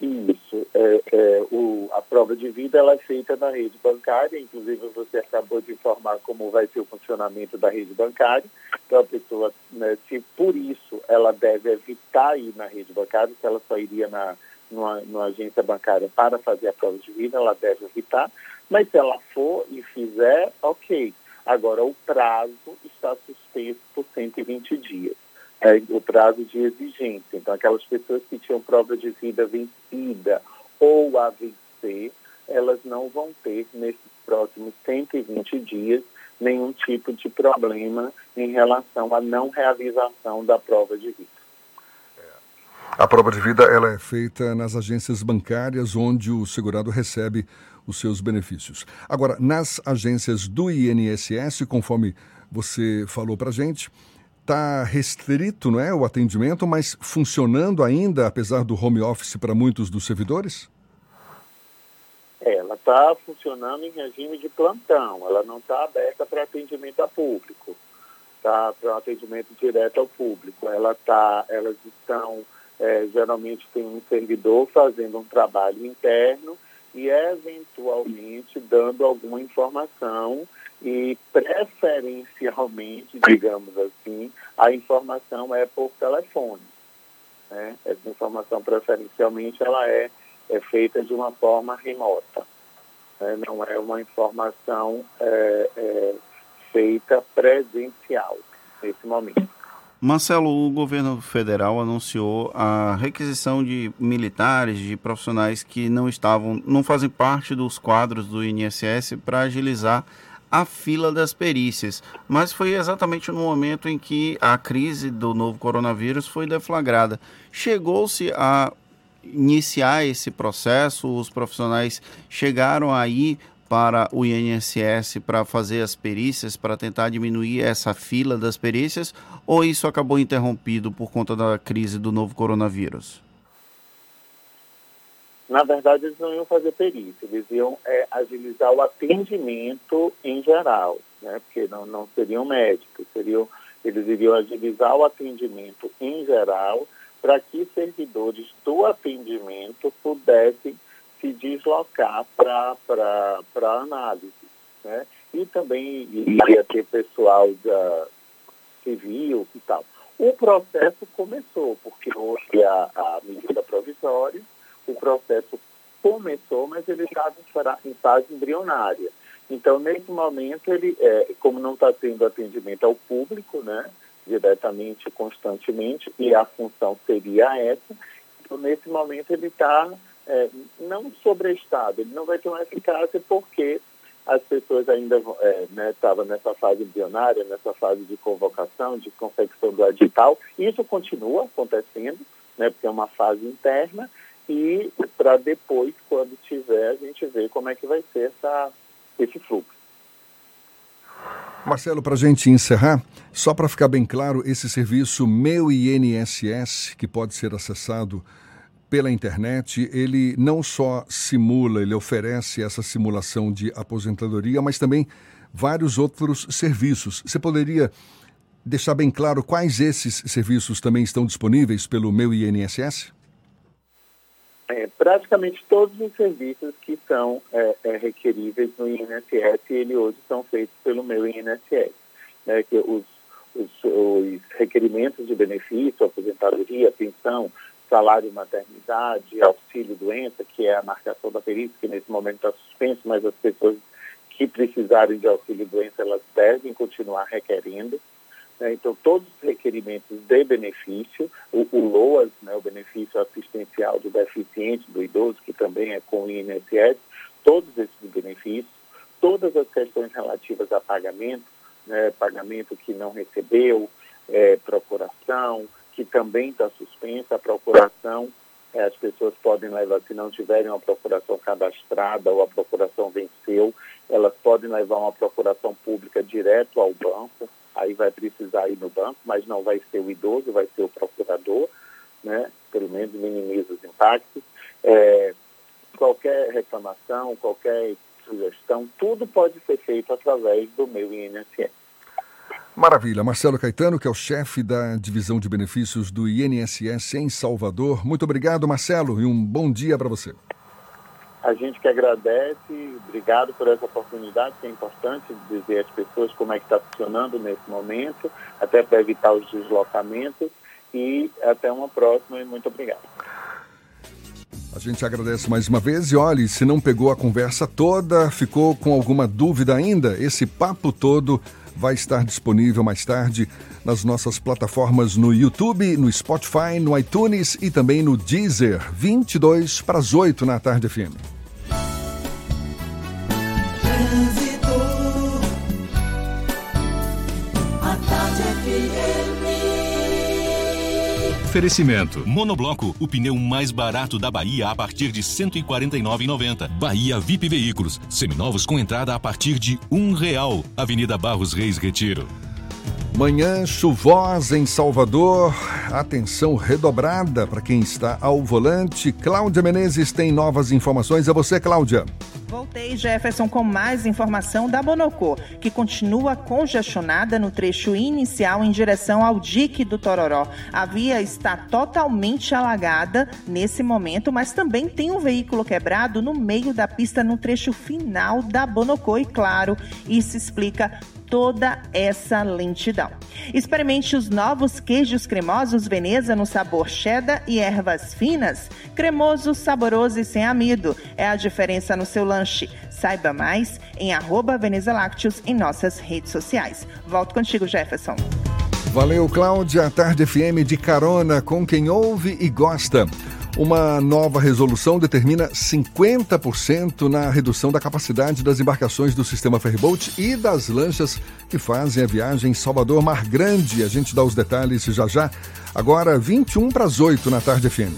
Isso. É, é, o, a prova de vida ela é feita na rede bancária, inclusive você acabou de informar como vai ser o funcionamento da rede bancária. Então a pessoa, né, se por isso ela deve evitar ir na rede bancária, se ela só iria na, numa, numa agência bancária para fazer a prova de vida, ela deve evitar. Mas se ela for e fizer, ok. Agora o prazo está suspenso por 120 dias é, o prazo de exigência. Então, aquelas pessoas que tinham prova de vida vencida ou a vencer, elas não vão ter, nesses próximos 120 dias, nenhum tipo de problema em relação à não realização da prova de vida. A prova de vida ela é feita nas agências bancárias onde o segurado recebe os seus benefícios. Agora, nas agências do INSS, conforme você falou para gente, está restrito, não é, o atendimento, mas funcionando ainda, apesar do home office para muitos dos servidores? É, ela está funcionando em regime de plantão, ela não está aberta para atendimento a público, tá? Para atendimento direto ao público. Ela tá, elas estão, é, geralmente tem um servidor fazendo um trabalho interno e eventualmente dando alguma informação e preferencialmente, digamos assim, a informação é por telefone. Né? Essa informação preferencialmente ela é, é feita de uma forma remota. Né? Não é uma informação é, é, feita presencial nesse momento. Marcelo, o governo federal anunciou a requisição de militares, de profissionais que não estavam, não fazem parte dos quadros do INSS para agilizar a fila das perícias. Mas foi exatamente no momento em que a crise do novo coronavírus foi deflagrada. Chegou-se a iniciar esse processo, os profissionais chegaram aí para o INSS para fazer as perícias, para tentar diminuir essa fila das perícias, ou isso acabou interrompido por conta da crise do novo coronavírus? Na verdade, eles não iam fazer perícia, eles iam é, agilizar o atendimento em geral, né? porque não, não seriam médicos, seriam, eles iriam agilizar o atendimento em geral para que servidores do atendimento pudessem se deslocar para análise. Né? E também iria ter pessoal da civil e tal. O processo começou, porque houve a, a medida provisória, o processo começou, mas ele estava em fase embrionária. Então, nesse momento, ele, é, como não está tendo atendimento ao público, né, diretamente, constantemente, e a função seria essa, então, nesse momento, ele está é, não sobreestado, ele não vai ter uma eficácia porque as pessoas ainda estavam é, né, nessa fase embrionária, nessa fase de convocação, de confecção do edital. Isso continua acontecendo, né, porque é uma fase interna, e para depois, quando tiver, a gente ver como é que vai ser essa, esse fluxo. Marcelo, para a gente encerrar, só para ficar bem claro, esse serviço Meu INSS, que pode ser acessado pela internet, ele não só simula, ele oferece essa simulação de aposentadoria, mas também vários outros serviços. Você poderia deixar bem claro quais esses serviços também estão disponíveis pelo meu INSS? É, praticamente todos os serviços que são é, é, requeríveis no INSS, ele hoje são feitos pelo meu INSS. Né, que os, os, os requerimentos de benefício, aposentadoria, pensão, salário maternidade, auxílio doença, que é a marcação da perícia, que nesse momento está suspenso, mas as pessoas que precisarem de auxílio doença, elas devem continuar requerendo. Né? Então, todos os requerimentos de benefício, o, o LOAS, né, o benefício assistencial do deficiente, do idoso, que também é com o INSS, todos esses benefícios, todas as questões relativas a pagamento, né, pagamento que não recebeu, é, procuração, que também está suspensa, a procuração, é, as pessoas podem levar, se não tiverem uma procuração cadastrada ou a procuração venceu, elas podem levar uma procuração pública direto ao banco, aí vai precisar ir no banco, mas não vai ser o idoso, vai ser o procurador, né? pelo menos minimiza os impactos. É, qualquer reclamação, qualquer sugestão, tudo pode ser feito através do meu INSS. Maravilha. Marcelo Caetano, que é o chefe da divisão de benefícios do INSS em Salvador. Muito obrigado, Marcelo, e um bom dia para você. A gente que agradece, obrigado por essa oportunidade, que é importante dizer às pessoas como é que está funcionando nesse momento, até para evitar os deslocamentos. E até uma próxima e muito obrigado. A gente agradece mais uma vez e olhe, se não pegou a conversa toda, ficou com alguma dúvida ainda, esse papo todo vai estar disponível mais tarde nas nossas plataformas no YouTube, no Spotify, no iTunes e também no Deezer, 22 para as 8 na tarde FM. Oferecimento. Monobloco, o pneu mais barato da Bahia a partir de R$ 149,90. Bahia VIP Veículos, seminovos com entrada a partir de um real. Avenida Barros Reis Retiro. Manhã chuvosa em Salvador. Atenção redobrada para quem está ao volante. Cláudia Menezes tem novas informações. É você, Cláudia. Voltei, Jefferson, com mais informação da Bonocô, que continua congestionada no trecho inicial em direção ao dique do Tororó. A via está totalmente alagada nesse momento, mas também tem um veículo quebrado no meio da pista no trecho final da Bonocô. E claro, isso explica toda essa lentidão. Experimente os novos queijos cremosos Veneza no sabor cheddar e ervas finas. Cremoso, saboroso e sem amido. É a diferença no seu lanche. Saiba mais em arroba Veneza Lácteos em nossas redes sociais. Volto contigo, Jefferson. Valeu, Cláudia. Tarde FM de carona com quem ouve e gosta. Uma nova resolução determina 50% na redução da capacidade das embarcações do sistema Ferryboat e das lanchas que fazem a viagem Salvador-Mar Grande. A gente dá os detalhes já já. Agora, 21 para as 8 na tarde FM.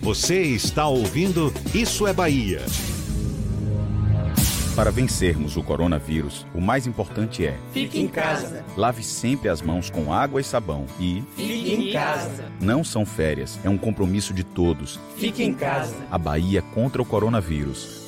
Você está ouvindo Isso é Bahia. Para vencermos o coronavírus, o mais importante é: Fique em casa. lave sempre as mãos com água e sabão e Fique em casa. não são férias, é um compromisso de todos. Fique em casa. A Bahia contra o coronavírus.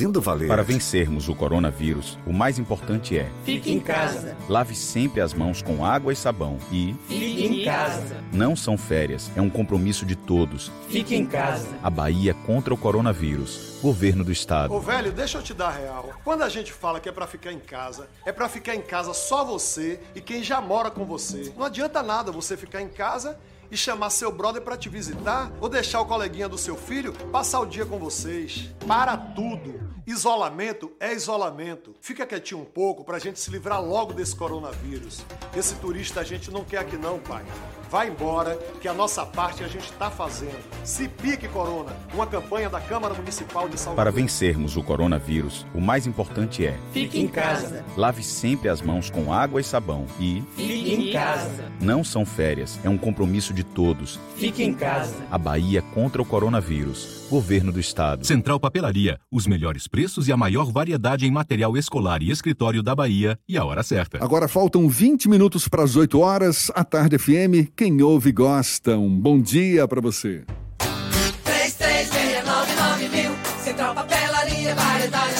fazendo valer. Para vencermos o coronavírus, o mais importante é: Fique em casa. lave sempre as mãos com água e sabão e Fique em casa. não são férias, é um compromisso de todos. Fique em casa. A Bahia contra o coronavírus. Governo do Estado. Ô velho, deixa eu te dar a real. Quando a gente fala que é pra ficar em casa, é pra ficar em casa só você e quem já mora com você. Não adianta nada você ficar em casa e chamar seu brother pra te visitar ou deixar o coleguinha do seu filho passar o dia com vocês. Para tudo. Isolamento é isolamento. Fica quietinho um pouco pra gente se livrar logo desse coronavírus. Esse turista a gente não quer aqui não, pai. Vai embora, que a nossa parte a gente tá fazendo. Se pique, Corona. Uma campanha da Câmara Municipal de Salvador. Para vencermos o coronavírus, o mais importante é: Fique em casa. lave sempre as mãos com água e sabão e Fique em casa. não são férias, é um compromisso de todos. Fique em casa. A Bahia contra o coronavírus. Governo do Estado. Central Papelaria, os melhores preços e a maior variedade em material escolar e escritório da Bahia e a hora certa. Agora faltam 20 minutos para as 8 horas. A Tarde FM, quem ouve gosta. Um bom dia para você. 3369 mil. Central Papelaria, variedade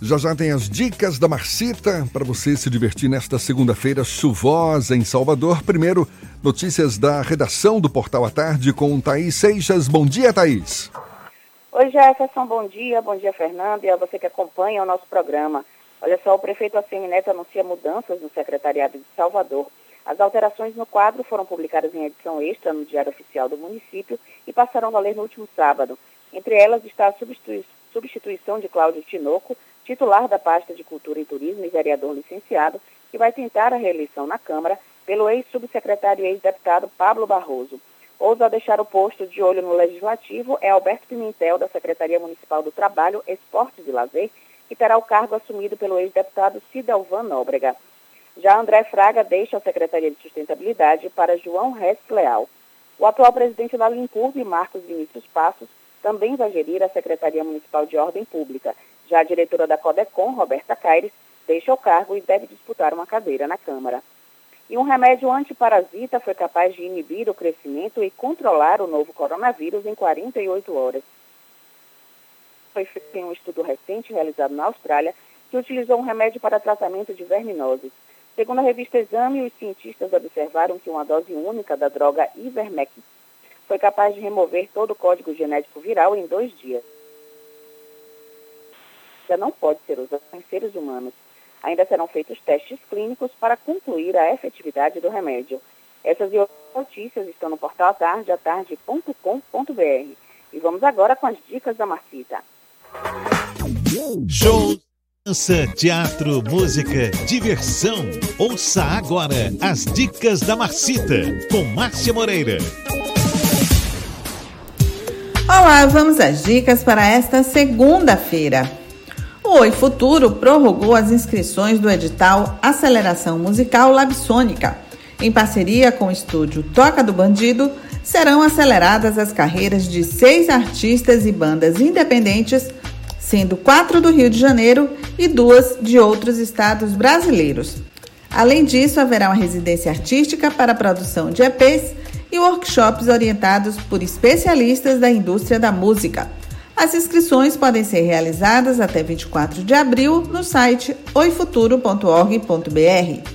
Já já tem as dicas da Marcita para você se divertir nesta segunda-feira chuvosa em Salvador. Primeiro, notícias da redação do Portal à Tarde com Thaís Seixas. Bom dia, Thaís. Oi, Jefferson, bom dia. Bom dia, Fernando, e a você que acompanha o nosso programa. Olha só, o prefeito ACM Neto anuncia mudanças no secretariado de Salvador. As alterações no quadro foram publicadas em edição extra no Diário Oficial do município e passaram a valer no último sábado. Entre elas está a substitui- substituição de Cláudio Tinoco, titular da pasta de Cultura e Turismo e vereador licenciado, que vai tentar a reeleição na Câmara pelo ex-subsecretário e ex-deputado Pablo Barroso. Ousa a deixar o posto de olho no Legislativo é Alberto Pimentel, da Secretaria Municipal do Trabalho, Esportes e Lazer, que terá o cargo assumido pelo ex-deputado Cidalvan Nóbrega. Já André Fraga deixa a Secretaria de Sustentabilidade para João Rest Leal. O atual presidente da Limpurbe, Marcos Vinícius Passos, também vai gerir a Secretaria Municipal de Ordem Pública. Já a diretora da Codecom, Roberta Caires, deixa o cargo e deve disputar uma cadeira na Câmara. E um remédio antiparasita foi capaz de inibir o crescimento e controlar o novo coronavírus em 48 horas. foi feito em um estudo recente realizado na Austrália que utilizou um remédio para tratamento de verminoses. Segundo a revista Exame, os cientistas observaram que uma dose única da droga Ivermectin foi capaz de remover todo o código genético viral em dois dias. Já não pode ser usada em seres humanos. Ainda serão feitos testes clínicos para concluir a efetividade do remédio. Essas e outras notícias estão no portal atardeatarde.com.br. E vamos agora com as dicas da Marcita. Show! Dança, teatro, música, diversão. Ouça agora as dicas da Marcita com Márcia Moreira. Olá, vamos às dicas para esta segunda-feira. O Oi Futuro prorrogou as inscrições do edital Aceleração Musical Labsônica. Em parceria com o estúdio Toca do Bandido, serão aceleradas as carreiras de seis artistas e bandas independentes sendo quatro do Rio de Janeiro e duas de outros estados brasileiros. Além disso, haverá uma residência artística para a produção de EPs e workshops orientados por especialistas da indústria da música. As inscrições podem ser realizadas até 24 de abril no site oifuturo.org.br.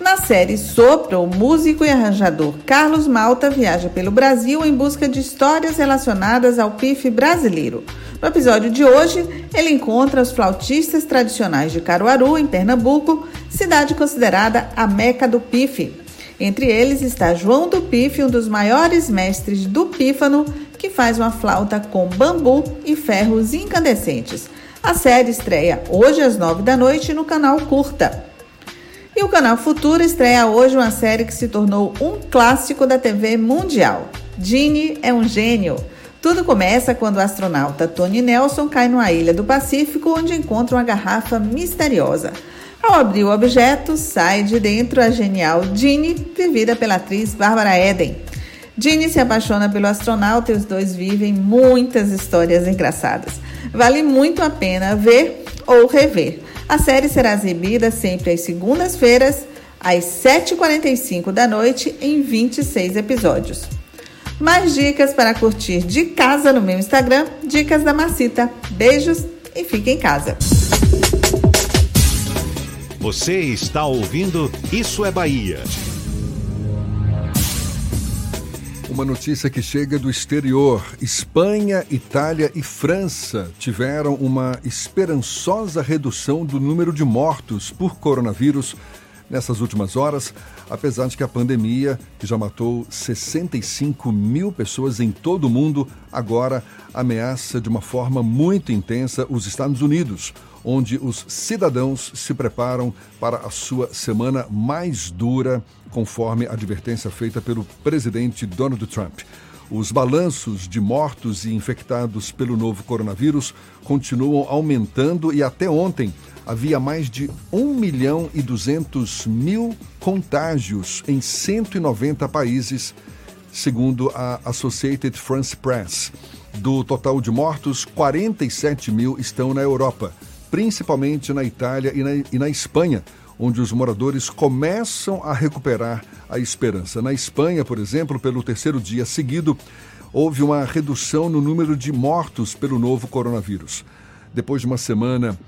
Na série Sopro, o músico e arranjador Carlos Malta viaja pelo Brasil em busca de histórias relacionadas ao pife brasileiro. No episódio de hoje, ele encontra os flautistas tradicionais de Caruaru, em Pernambuco, cidade considerada a meca do pife. Entre eles está João do Pife, um dos maiores mestres do pífano, que faz uma flauta com bambu e ferros incandescentes. A série estreia hoje às nove da noite no canal Curta. E o canal Futura estreia hoje uma série que se tornou um clássico da TV mundial. Gene é um gênio. Tudo começa quando o astronauta Tony Nelson cai numa ilha do Pacífico onde encontra uma garrafa misteriosa. Ao abrir o objeto, sai de dentro a genial Jeannie, vivida pela atriz Bárbara Eden. Jeannie se apaixona pelo astronauta e os dois vivem muitas histórias engraçadas. Vale muito a pena ver ou rever. A série será exibida sempre às segundas-feiras, às 7h45 da noite, em 26 episódios. Mais dicas para curtir de casa no meu Instagram, Dicas da Macita. Beijos e fique em casa. Você está ouvindo Isso é Bahia. Uma notícia que chega do exterior. Espanha, Itália e França tiveram uma esperançosa redução do número de mortos por coronavírus nessas últimas horas, apesar de que a pandemia, que já matou 65 mil pessoas em todo o mundo, agora ameaça de uma forma muito intensa os Estados Unidos, onde os cidadãos se preparam para a sua semana mais dura, conforme a advertência feita pelo presidente Donald Trump. Os balanços de mortos e infectados pelo novo coronavírus continuam aumentando e até ontem havia mais de 1 milhão e 200 mil contágios em 190 países, segundo a Associated France Press. Do total de mortos, 47 mil estão na Europa, principalmente na Itália e na, e na Espanha, onde os moradores começam a recuperar a esperança. Na Espanha, por exemplo, pelo terceiro dia seguido, houve uma redução no número de mortos pelo novo coronavírus. Depois de uma semana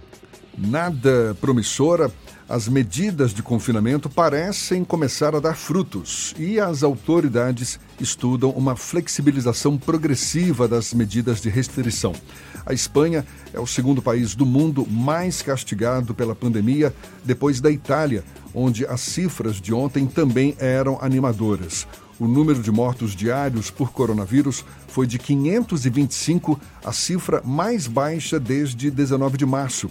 nada promissora, as medidas de confinamento parecem começar a dar frutos e as autoridades estudam uma flexibilização progressiva das medidas de restrição. A Espanha é o segundo país do mundo mais castigado pela pandemia, depois da Itália, onde as cifras de ontem também eram animadoras. O número de mortos diários por coronavírus foi de 525, a cifra mais baixa desde 19 de março.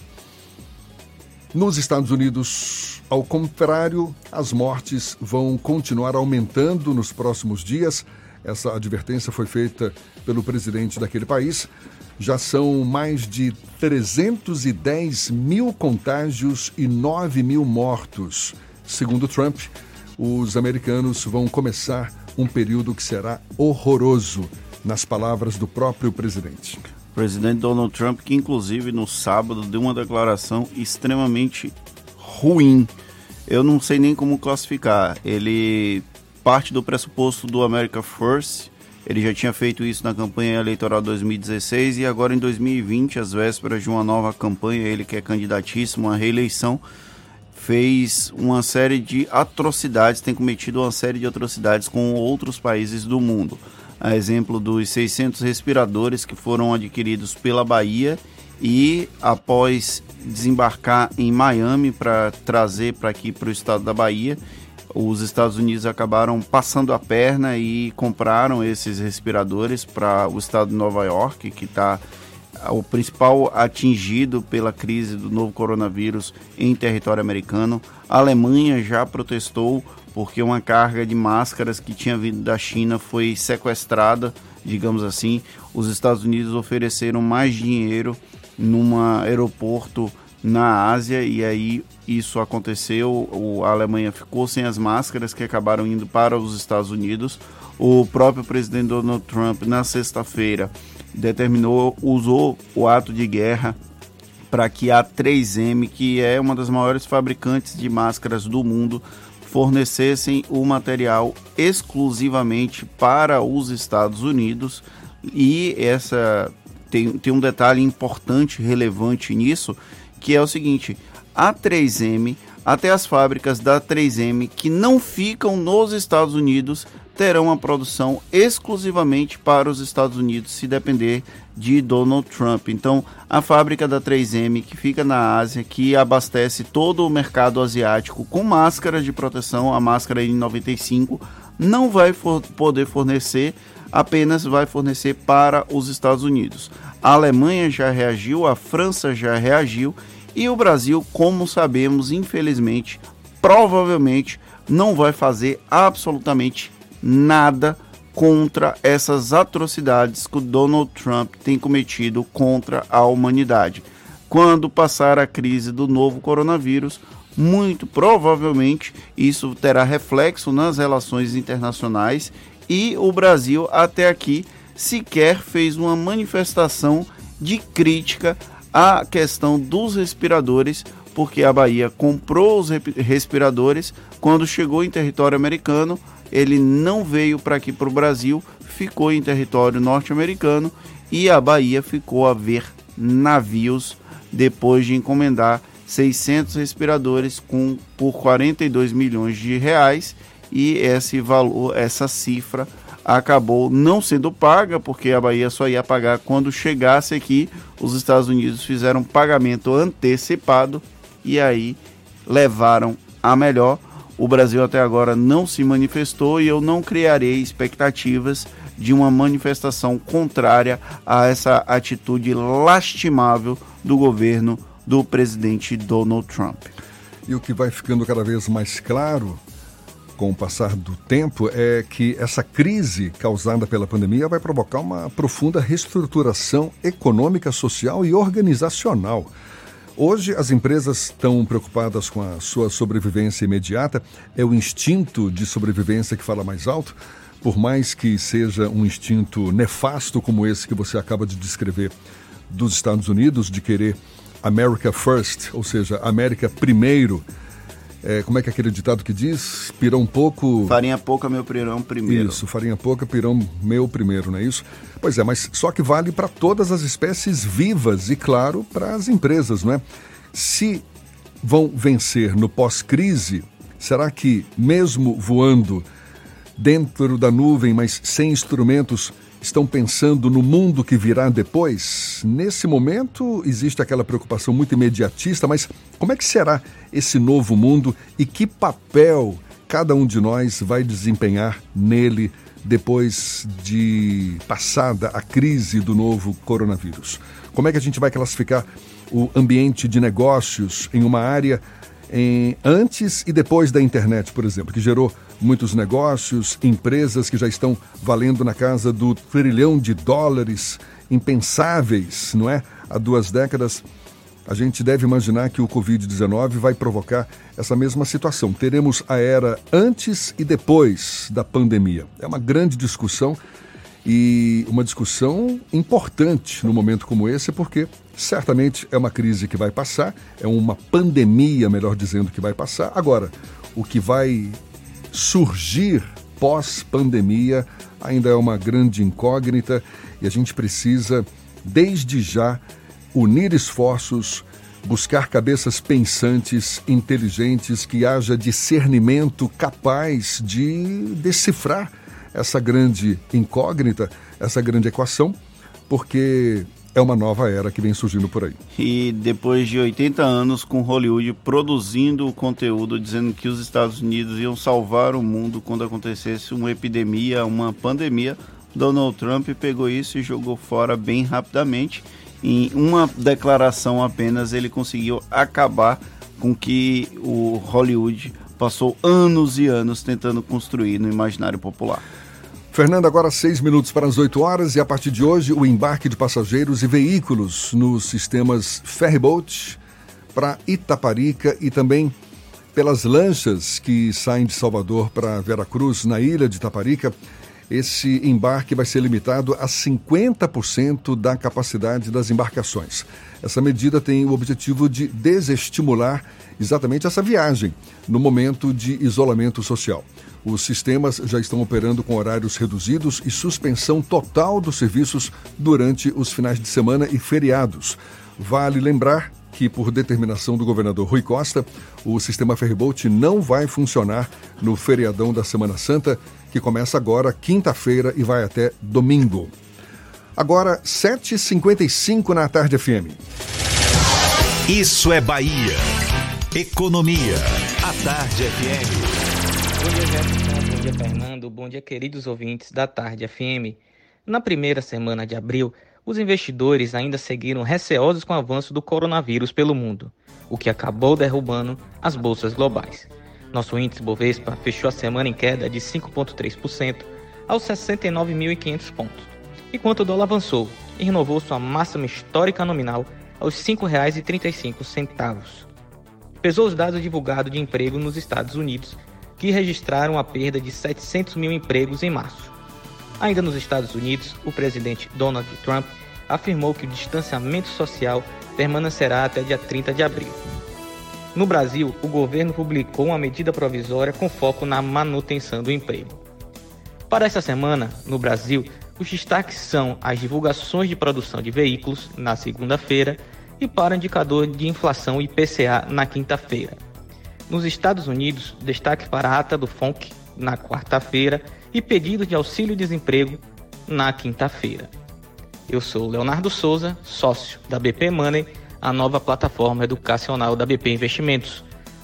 Nos Estados Unidos, ao contrário, as mortes vão continuar aumentando nos próximos dias. Essa advertência foi feita pelo presidente daquele país. Já são mais de 310 mil contágios e 9 mil mortos. Segundo Trump, os americanos vão começar um período que será horroroso, nas palavras do próprio presidente presidente Donald Trump, que inclusive no sábado deu uma declaração extremamente ruim. Eu não sei nem como classificar. Ele parte do pressuposto do America First Ele já tinha feito isso na campanha eleitoral 2016 e agora em 2020, às vésperas de uma nova campanha, ele que é candidatíssimo à reeleição, fez uma série de atrocidades, tem cometido uma série de atrocidades com outros países do mundo. A exemplo dos 600 respiradores que foram adquiridos pela Bahia e após desembarcar em Miami para trazer para aqui para o estado da Bahia, os Estados Unidos acabaram passando a perna e compraram esses respiradores para o estado de Nova York, que está o principal atingido pela crise do novo coronavírus em território americano. A Alemanha já protestou porque uma carga de máscaras que tinha vindo da China foi sequestrada, digamos assim. Os Estados Unidos ofereceram mais dinheiro num aeroporto na Ásia e aí isso aconteceu. a Alemanha ficou sem as máscaras que acabaram indo para os Estados Unidos. O próprio presidente Donald Trump, na sexta-feira, determinou, usou o ato de guerra para que a 3M, que é uma das maiores fabricantes de máscaras do mundo, fornecessem o material exclusivamente para os Estados Unidos. E essa tem, tem um detalhe importante, relevante nisso, que é o seguinte: a 3M, até as fábricas da 3M que não ficam nos Estados Unidos terão a produção exclusivamente para os Estados Unidos, se depender de Donald Trump. Então, a fábrica da 3M, que fica na Ásia, que abastece todo o mercado asiático com máscaras de proteção, a máscara N95, não vai for poder fornecer, apenas vai fornecer para os Estados Unidos. A Alemanha já reagiu, a França já reagiu e o Brasil, como sabemos, infelizmente, provavelmente não vai fazer absolutamente nada contra essas atrocidades que o Donald Trump tem cometido contra a humanidade. Quando passar a crise do novo coronavírus, muito provavelmente isso terá reflexo nas relações internacionais e o Brasil até aqui sequer fez uma manifestação de crítica à questão dos respiradores, porque a Bahia comprou os respiradores quando chegou em território americano ele não veio para aqui para o Brasil, ficou em território norte-americano e a Bahia ficou a ver navios depois de encomendar 600 respiradores com por 42 milhões de reais e esse valor, essa cifra acabou não sendo paga porque a Bahia só ia pagar quando chegasse aqui. Os Estados Unidos fizeram pagamento antecipado e aí levaram a melhor o Brasil até agora não se manifestou e eu não criarei expectativas de uma manifestação contrária a essa atitude lastimável do governo do presidente Donald Trump. E o que vai ficando cada vez mais claro com o passar do tempo é que essa crise causada pela pandemia vai provocar uma profunda reestruturação econômica, social e organizacional. Hoje, as empresas estão preocupadas com a sua sobrevivência imediata. É o instinto de sobrevivência que fala mais alto, por mais que seja um instinto nefasto como esse que você acaba de descrever dos Estados Unidos, de querer America First, ou seja, América primeiro. É, como é que é aquele ditado que diz? Pirão pouco. Farinha pouca, meu pirão primeiro. Isso, farinha pouca, pirão meu primeiro, não é isso? Pois é, mas só que vale para todas as espécies vivas e, claro, para as empresas, não é? Se vão vencer no pós-crise, será que, mesmo voando dentro da nuvem, mas sem instrumentos, estão pensando no mundo que virá depois? Nesse momento existe aquela preocupação muito imediatista, mas como é que será esse novo mundo e que papel cada um de nós vai desempenhar nele depois de passada a crise do novo coronavírus? Como é que a gente vai classificar o ambiente de negócios em uma área em, antes e depois da internet, por exemplo, que gerou muitos negócios, empresas que já estão valendo na casa do trilhão de dólares, impensáveis, não é? Há duas décadas. A gente deve imaginar que o Covid-19 vai provocar essa mesma situação. Teremos a era antes e depois da pandemia. É uma grande discussão e uma discussão importante no momento como esse, porque certamente é uma crise que vai passar, é uma pandemia, melhor dizendo, que vai passar. Agora, o que vai surgir pós-pandemia ainda é uma grande incógnita e a gente precisa, desde já, unir esforços, buscar cabeças pensantes, inteligentes, que haja discernimento capaz de decifrar essa grande incógnita, essa grande equação, porque é uma nova era que vem surgindo por aí. E depois de 80 anos com Hollywood produzindo o conteúdo dizendo que os Estados Unidos iam salvar o mundo quando acontecesse uma epidemia, uma pandemia, Donald Trump pegou isso e jogou fora bem rapidamente. Em uma declaração apenas ele conseguiu acabar com que o Hollywood passou anos e anos tentando construir no imaginário popular. Fernando, agora seis minutos para as 8 horas e a partir de hoje o embarque de passageiros e veículos nos sistemas ferryboat para Itaparica e também pelas lanchas que saem de Salvador para Veracruz, na ilha de Itaparica. Esse embarque vai ser limitado a 50% da capacidade das embarcações. Essa medida tem o objetivo de desestimular exatamente essa viagem no momento de isolamento social. Os sistemas já estão operando com horários reduzidos e suspensão total dos serviços durante os finais de semana e feriados. Vale lembrar que, por determinação do governador Rui Costa, o sistema Ferryboat não vai funcionar no feriadão da Semana Santa, que começa agora, quinta-feira, e vai até domingo. Agora, 7h55 na tarde FM. Isso é Bahia. Economia. A tarde FM. Bom dia, Jefferson. Bom dia, Fernando. Bom dia, queridos ouvintes da Tarde FM. Na primeira semana de abril, os investidores ainda seguiram receosos com o avanço do coronavírus pelo mundo, o que acabou derrubando as bolsas globais. Nosso índice Bovespa fechou a semana em queda de 5,3% aos 69.500 pontos, enquanto o dólar avançou e renovou sua máxima histórica nominal aos R$ 5,35. Pesou os dados divulgados de emprego nos Estados Unidos que registraram a perda de 700 mil empregos em março. Ainda nos Estados Unidos, o presidente Donald Trump afirmou que o distanciamento social permanecerá até dia 30 de abril. No Brasil, o governo publicou uma medida provisória com foco na manutenção do emprego. Para essa semana, no Brasil, os destaques são as divulgações de produção de veículos na segunda-feira e para o indicador de inflação IPCA na quinta-feira. Nos Estados Unidos, destaque para a ata do FONC na quarta-feira e pedido de auxílio-desemprego na quinta-feira. Eu sou Leonardo Souza, sócio da BP Money, a nova plataforma educacional da BP Investimentos.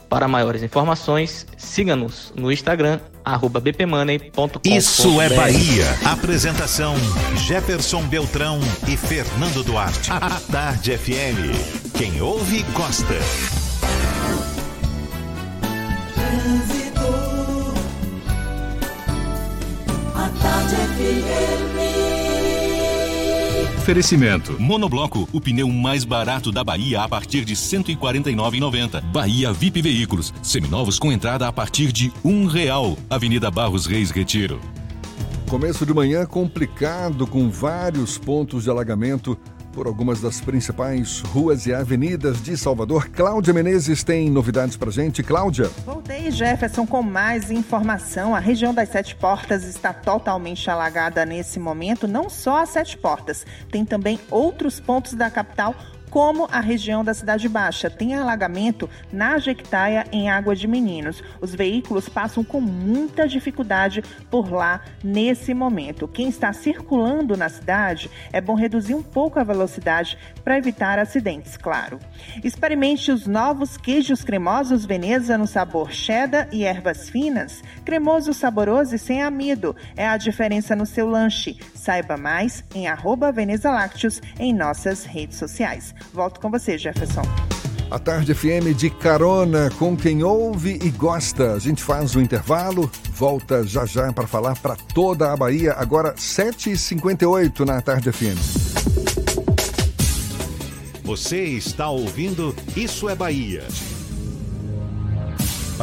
Para maiores informações, siga-nos no Instagram, arroba bpmoney.com. Isso é Bahia. Apresentação: Jefferson Beltrão e Fernando Duarte. A Tarde FM. Quem ouve, gosta. Trânsito. A tarde FM. Oferecimento. Monobloco, o pneu mais barato da Bahia a partir de R$ 149,90. Bahia VIP Veículos, seminovos com entrada a partir de um real. Avenida Barros Reis Retiro. Começo de manhã complicado, com vários pontos de alagamento por algumas das principais ruas e avenidas de Salvador. Cláudia Menezes tem novidades pra gente. Cláudia. Voltei, Jefferson, com mais informação. A região das Sete Portas está totalmente alagada nesse momento. Não só as Sete Portas, tem também outros pontos da capital como a região da Cidade Baixa. Tem alagamento na Jequitaia, em Água de Meninos. Os veículos passam com muita dificuldade por lá nesse momento. Quem está circulando na cidade é bom reduzir um pouco a velocidade para evitar acidentes, claro. Experimente os novos queijos cremosos Veneza no sabor cheddar e ervas finas. Cremoso, saboroso e sem amido. É a diferença no seu lanche. Saiba mais em arroba Veneza Lácteos em nossas redes sociais. Volto com você, Jefferson. A Tarde FM de carona com quem ouve e gosta. A gente faz o intervalo, volta já já para falar para toda a Bahia. Agora 7h58 na Tarde FM. Você está ouvindo Isso é Bahia.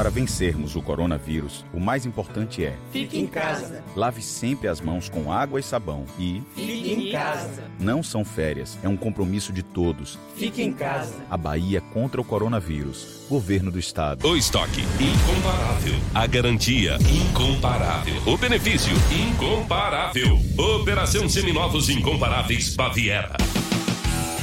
Para vencermos o coronavírus, o mais importante é: Fique em casa. lave sempre as mãos com água e sabão e Fique em casa. não são férias, é um compromisso de todos. Fique em casa. A Bahia contra o coronavírus. Governo do Estado. O estoque incomparável. A garantia incomparável. O benefício incomparável. Operação Seminovos Incomparáveis Baviera.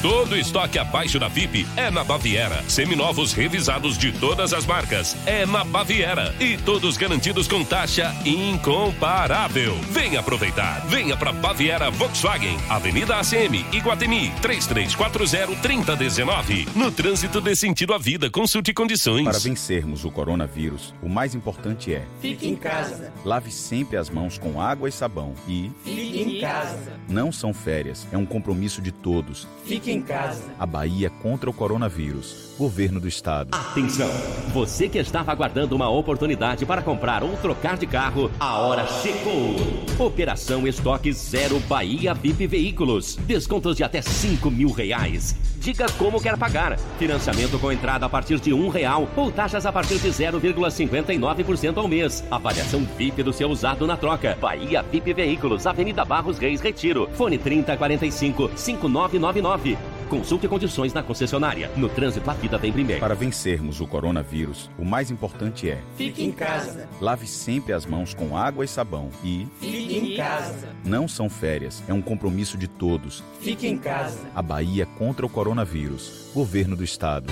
Todo estoque abaixo da FIP é na Baviera. Seminovos revisados de todas as marcas é na Baviera. E todos garantidos com taxa incomparável. Venha aproveitar. Venha para Baviera Volkswagen, Avenida ACM, Iguatemi, 3340-3019. No trânsito dê sentido à vida, consulte condições. Para vencermos o coronavírus, o mais importante é: Fique em casa. lave sempre as mãos com água e sabão e Fique em casa. não são férias, é um compromisso de todos. Fique em casa. A Bahia contra o coronavírus. Governo do Estado. Atenção! Você que estava aguardando uma oportunidade para comprar ou trocar de carro, a hora chegou! Operação Estoque Zero Bahia VIP Veículos. Descontos de até 5 mil reais. Diga como quer pagar. Financiamento com entrada a partir de um real ou taxas a partir de 0,59% ao mês. Avaliação VIP do seu usado na troca. Bahia VIP Veículos, Avenida Barros Reis Retiro. Fone 3045 5999. Consulte condições na concessionária. No trânsito, a vida vem primeiro. Para vencermos o coronavírus, o mais importante é: Fique em casa. lave sempre as mãos com água e sabão e Fique em casa. não são férias, é um compromisso de todos. Fique em casa. A Bahia contra o coronavírus. Governo do Estado.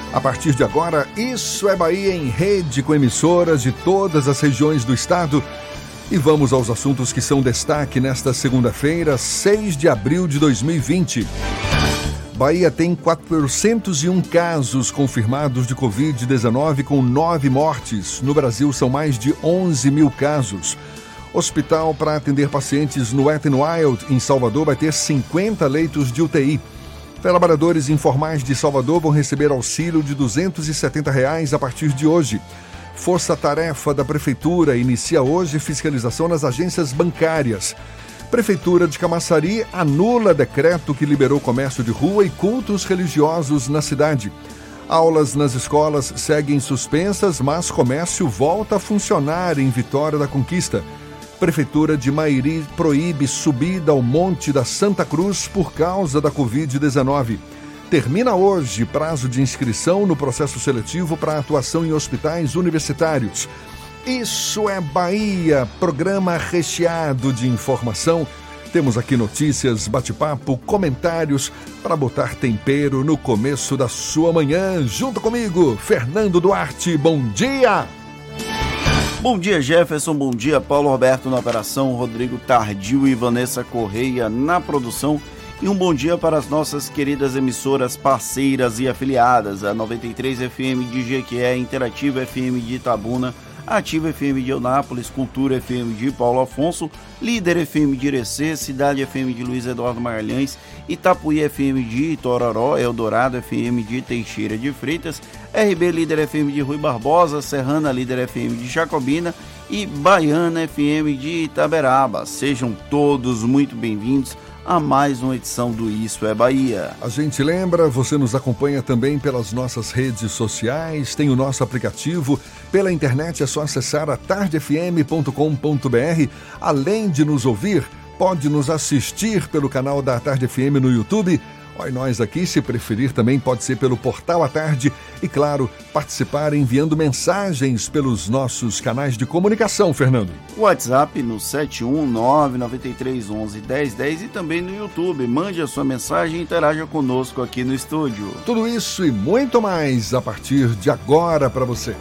A partir de agora, Isso é Bahia em rede com emissoras de todas as regiões do estado. E vamos aos assuntos que são destaque nesta segunda-feira, 6 de abril de 2020. Bahia tem 401 casos confirmados de Covid-19, com nove mortes. No Brasil, são mais de 11 mil casos. Hospital para atender pacientes no Wet n Wild, em Salvador, vai ter 50 leitos de UTI. Trabalhadores informais de Salvador vão receber auxílio de 270 reais a partir de hoje. Força Tarefa da Prefeitura inicia hoje fiscalização nas agências bancárias. Prefeitura de Camaçari anula decreto que liberou comércio de rua e cultos religiosos na cidade. Aulas nas escolas seguem suspensas, mas comércio volta a funcionar em Vitória da Conquista. Prefeitura de Mairi proíbe subida ao Monte da Santa Cruz por causa da Covid-19. Termina hoje prazo de inscrição no processo seletivo para atuação em hospitais universitários. Isso é Bahia, programa recheado de informação. Temos aqui notícias, bate-papo, comentários para botar tempero no começo da sua manhã. Junto comigo, Fernando Duarte. Bom dia! Bom dia, Jefferson. Bom dia, Paulo Roberto na operação, Rodrigo Tardio e Vanessa Correia na produção. E um bom dia para as nossas queridas emissoras parceiras e afiliadas, a 93 FM de Jequié, Interativa FM de Itabuna, Ativa FM de Eunápolis, Cultura FM de Paulo Afonso, Líder FM de Irecê, Cidade FM de Luiz Eduardo Magalhães, Itapuí FM de Itororó, Eldorado FM de Teixeira de Freitas, RB Líder FM de Rui Barbosa, Serrana Líder FM de Jacobina e Baiana FM de Itaberaba. Sejam todos muito bem-vindos a mais uma edição do Isso é Bahia. A gente lembra, você nos acompanha também pelas nossas redes sociais, tem o nosso aplicativo, pela internet é só acessar a tardefm.com.br. Além de nos ouvir, pode nos assistir pelo canal da Tarde FM no YouTube Olha, nós aqui, se preferir, também pode ser pelo Portal à Tarde e, claro, participar enviando mensagens pelos nossos canais de comunicação, Fernando. WhatsApp no 71993111010 e também no YouTube. Mande a sua mensagem e interaja conosco aqui no estúdio. Tudo isso e muito mais a partir de agora para você.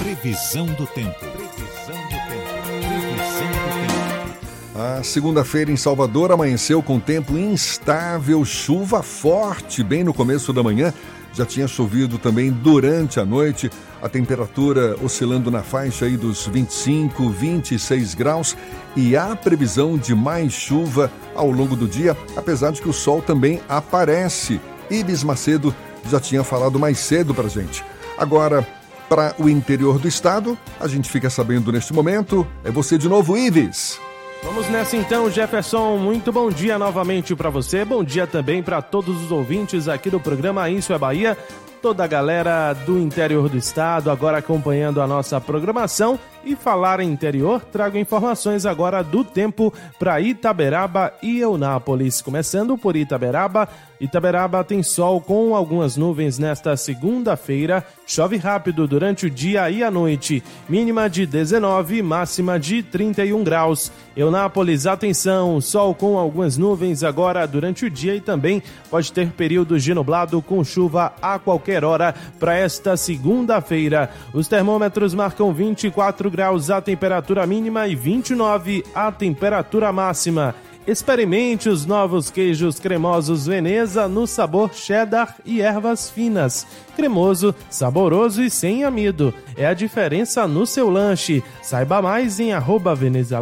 Previsão do tempo. Previsão do tempo. Previsão do tempo. A segunda-feira em Salvador amanheceu com tempo instável, chuva forte bem no começo da manhã. Já tinha chovido também durante a noite, a temperatura oscilando na faixa aí dos 25, 26 graus e há previsão de mais chuva ao longo do dia, apesar de que o sol também aparece. Ibis Macedo já tinha falado mais cedo pra gente. Agora, para o interior do estado, a gente fica sabendo neste momento. É você de novo, Ives. Vamos nessa então, Jefferson. Muito bom dia novamente para você. Bom dia também para todos os ouvintes aqui do programa Isso é Bahia. Toda a galera do interior do estado agora acompanhando a nossa programação. E falar em interior, trago informações agora do tempo para Itaberaba e Eunápolis. Começando por Itaberaba. Itaberaba tem sol com algumas nuvens nesta segunda-feira. Chove rápido durante o dia e a noite. Mínima de 19, máxima de 31 graus. Eunápolis, atenção, sol com algumas nuvens agora durante o dia e também pode ter períodos de nublado com chuva a qualquer hora para esta segunda-feira. Os termômetros marcam 24 graus a temperatura mínima e 29 a temperatura máxima. Experimente os novos queijos cremosos Veneza no sabor cheddar e ervas finas. Cremoso, saboroso e sem amido. É a diferença no seu lanche. Saiba mais em arroba Veneza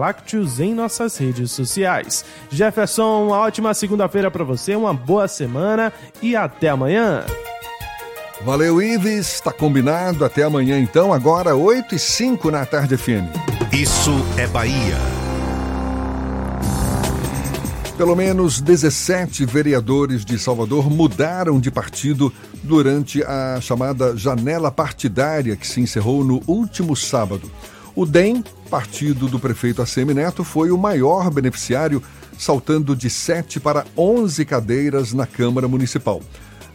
em nossas redes sociais. Jefferson, uma ótima segunda-feira para você, uma boa semana e até amanhã. Valeu, Ives. Está combinado. Até amanhã, então. Agora, 8 e 5 na tarde FM. Isso é Bahia. Pelo menos 17 vereadores de Salvador mudaram de partido durante a chamada janela partidária que se encerrou no último sábado. O DEM, partido do prefeito ACM Neto, foi o maior beneficiário, saltando de 7 para 11 cadeiras na Câmara Municipal.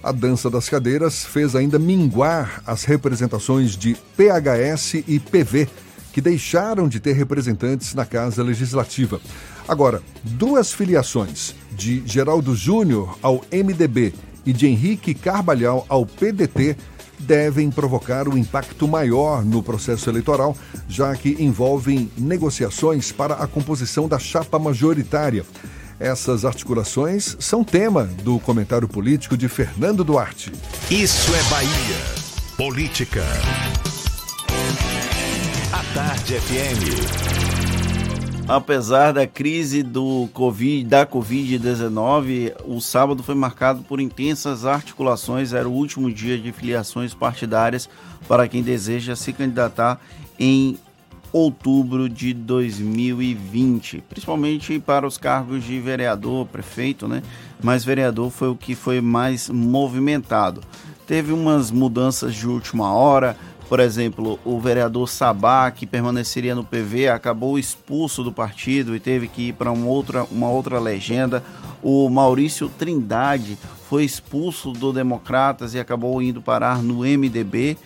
A dança das cadeiras fez ainda minguar as representações de PHS e PV, que deixaram de ter representantes na Casa Legislativa. Agora, duas filiações, de Geraldo Júnior ao MDB e de Henrique Carvalhal ao PDT, devem provocar um impacto maior no processo eleitoral, já que envolvem negociações para a composição da chapa majoritária. Essas articulações são tema do comentário político de Fernando Duarte. Isso é Bahia. Política. A Tarde FM. Apesar da crise do COVID, da Covid-19, o sábado foi marcado por intensas articulações. Era o último dia de filiações partidárias para quem deseja se candidatar em outubro de 2020, principalmente para os cargos de vereador, prefeito, né? Mas vereador foi o que foi mais movimentado. Teve umas mudanças de última hora, por exemplo, o vereador Sabá, que permaneceria no PV, acabou expulso do partido e teve que ir para uma outra, uma outra legenda. O Maurício Trindade foi expulso do Democratas e acabou indo parar no MDB.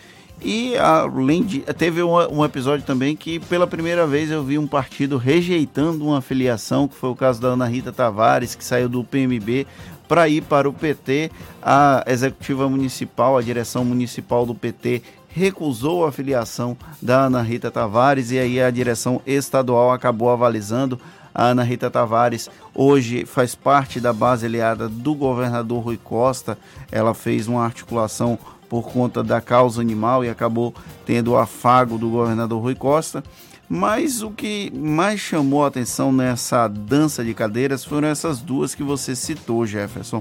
E além de. Teve um, um, episódio também que, pela primeira vez, eu vi um partido rejeitando uma filiação, que foi o caso da Ana Rita Tavares, que saiu do PMB para ir para o PT. A executiva municipal, a direção municipal do PT, recusou a filiação da Ana Rita Tavares e aí a direção estadual acabou avalizando. A Ana Rita Tavares hoje faz parte da base aliada do governador Rui Costa. Ela fez uma articulação por conta da causa animal e acabou tendo o afago do governador Rui Costa. Mas o que mais chamou a atenção nessa dança de cadeiras foram essas duas que você citou, Jefferson.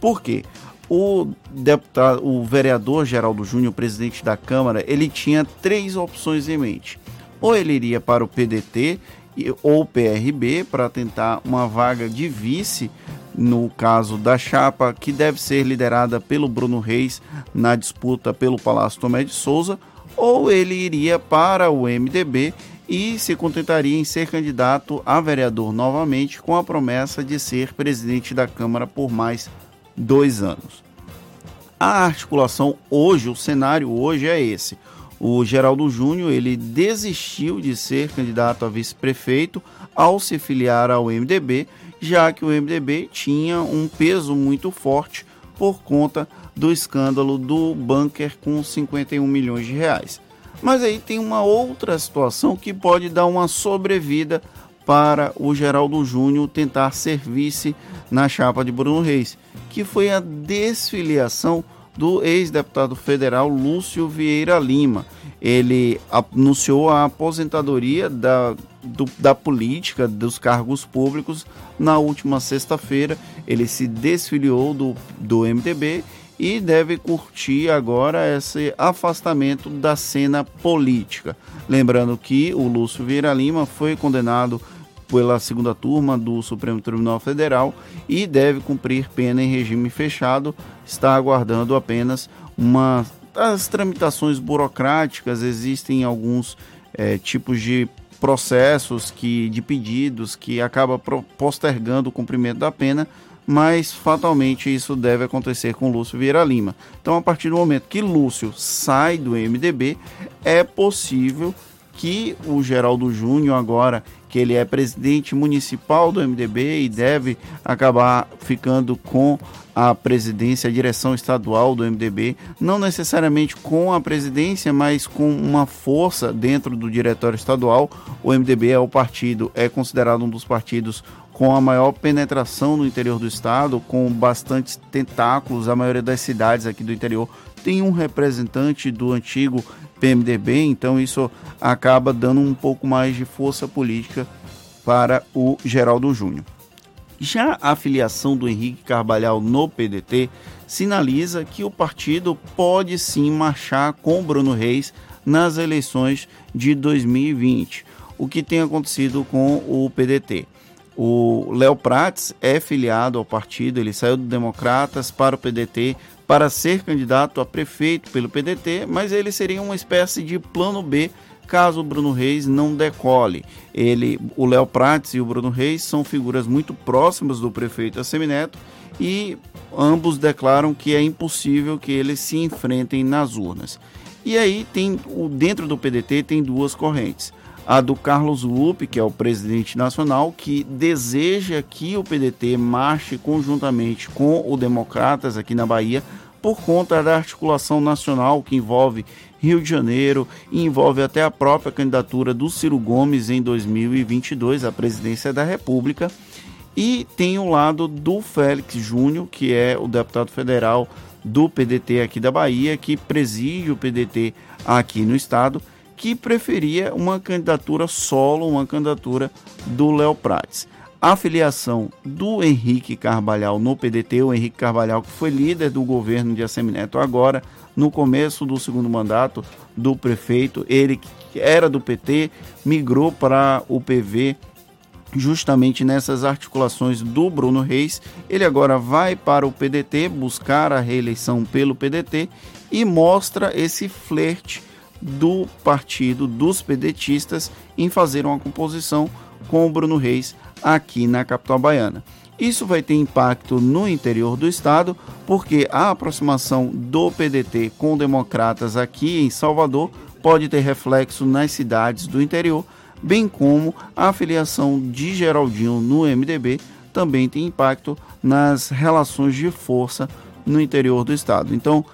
Por quê? O deputado, o vereador Geraldo Júnior, presidente da Câmara, ele tinha três opções em mente. Ou ele iria para o PDT ou PRB para tentar uma vaga de vice no caso da chapa que deve ser liderada pelo Bruno Reis na disputa pelo Palácio Tomé de Souza, ou ele iria para o MDB e se contentaria em ser candidato a vereador novamente com a promessa de ser presidente da Câmara por mais dois anos. A articulação hoje, o cenário hoje é esse. O Geraldo Júnior ele desistiu de ser candidato a vice-prefeito ao se filiar ao MDB, já que o MDB tinha um peso muito forte por conta do escândalo do bunker com 51 milhões de reais. Mas aí tem uma outra situação que pode dar uma sobrevida para o Geraldo Júnior tentar ser vice na chapa de Bruno Reis, que foi a desfiliação do ex-deputado federal Lúcio Vieira Lima. Ele anunciou a aposentadoria da, do, da política, dos cargos públicos, na última sexta-feira. Ele se desfiliou do, do MDB e deve curtir agora esse afastamento da cena política. Lembrando que o Lúcio Vieira Lima foi condenado pela segunda turma do Supremo Tribunal Federal e deve cumprir pena em regime fechado. Está aguardando apenas uma as tramitações burocráticas. Existem alguns é, tipos de processos que de pedidos que acaba postergando o cumprimento da pena, mas fatalmente isso deve acontecer com Lúcio Vieira Lima. Então, a partir do momento que Lúcio sai do MDB, é possível que o Geraldo Júnior agora que ele é presidente municipal do MDB e deve acabar ficando com a presidência, a direção estadual do MDB, não necessariamente com a presidência, mas com uma força dentro do diretório estadual. O MDB é o partido, é considerado um dos partidos com a maior penetração no interior do estado, com bastantes tentáculos, a maioria das cidades aqui do interior tem um representante do antigo PMDB, então isso acaba dando um pouco mais de força política para o Geraldo Júnior. Já a filiação do Henrique Carvalhal no PDT sinaliza que o partido pode sim marchar com Bruno Reis nas eleições de 2020, o que tem acontecido com o PDT. O Léo Prates é filiado ao partido, ele saiu do Democratas para o PDT para ser candidato a prefeito pelo PDT, mas ele seria uma espécie de plano B caso o Bruno Reis não decole. Ele, o Léo Prates e o Bruno Reis são figuras muito próximas do prefeito Assemineto e ambos declaram que é impossível que eles se enfrentem nas urnas. E aí tem o dentro do PDT tem duas correntes. A do Carlos Lupe, que é o presidente nacional, que deseja que o PDT marche conjuntamente com o Democratas aqui na Bahia por conta da articulação nacional que envolve Rio de Janeiro e envolve até a própria candidatura do Ciro Gomes em 2022 à presidência da República. E tem o lado do Félix Júnior, que é o deputado federal do PDT aqui da Bahia, que preside o PDT aqui no estado, que preferia uma candidatura solo, uma candidatura do Léo Prates a filiação do Henrique Carvalhal no PDT, o Henrique Carvalhal que foi líder do governo de Assemineto agora, no começo do segundo mandato do prefeito, ele que era do PT, migrou para o PV justamente nessas articulações do Bruno Reis. Ele agora vai para o PDT buscar a reeleição pelo PDT e mostra esse flerte do partido dos pedetistas em fazer uma composição com o Bruno Reis aqui na capital baiana. Isso vai ter impacto no interior do estado, porque a aproximação do PDT com democratas aqui em Salvador pode ter reflexo nas cidades do interior, bem como a afiliação de Geraldinho no MDB também tem impacto nas relações de força no interior do estado. Então,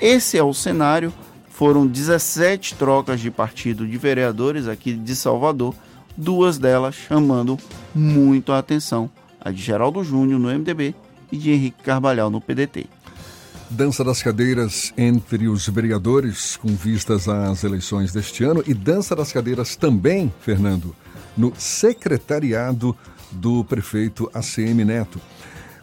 esse é o cenário. Foram 17 trocas de partido de vereadores aqui de Salvador duas delas chamando muito a atenção, a de Geraldo Júnior no MDB e de Henrique Carvalhal no PDT. Dança das cadeiras entre os vereadores com vistas às eleições deste ano e dança das cadeiras também, Fernando, no secretariado do prefeito ACM Neto.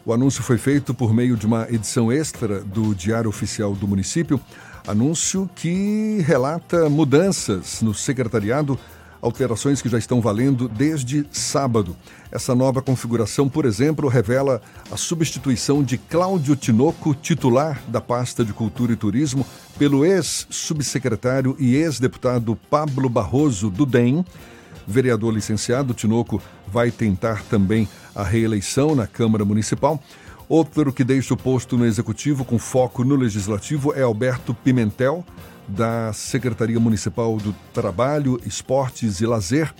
O anúncio foi feito por meio de uma edição extra do Diário Oficial do Município, anúncio que relata mudanças no secretariado alterações que já estão valendo desde sábado. Essa nova configuração, por exemplo, revela a substituição de Cláudio Tinoco, titular da pasta de Cultura e Turismo, pelo ex-subsecretário e ex-deputado Pablo Barroso do DEM. Vereador licenciado, Tinoco vai tentar também a reeleição na Câmara Municipal. Outro que deixa o posto no Executivo com foco no Legislativo é Alberto Pimentel, da Secretaria Municipal do Trabalho, Esportes e Lazer.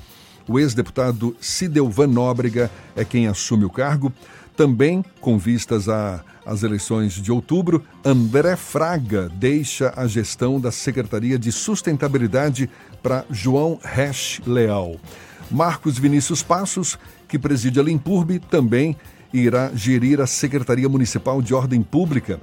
O ex-deputado Cidelvan Nóbrega é quem assume o cargo. Também, com vistas às eleições de outubro, André Fraga deixa a gestão da Secretaria de Sustentabilidade para João Resch Leal. Marcos Vinícius Passos, que preside a Limpurbe, também irá gerir a Secretaria Municipal de Ordem Pública.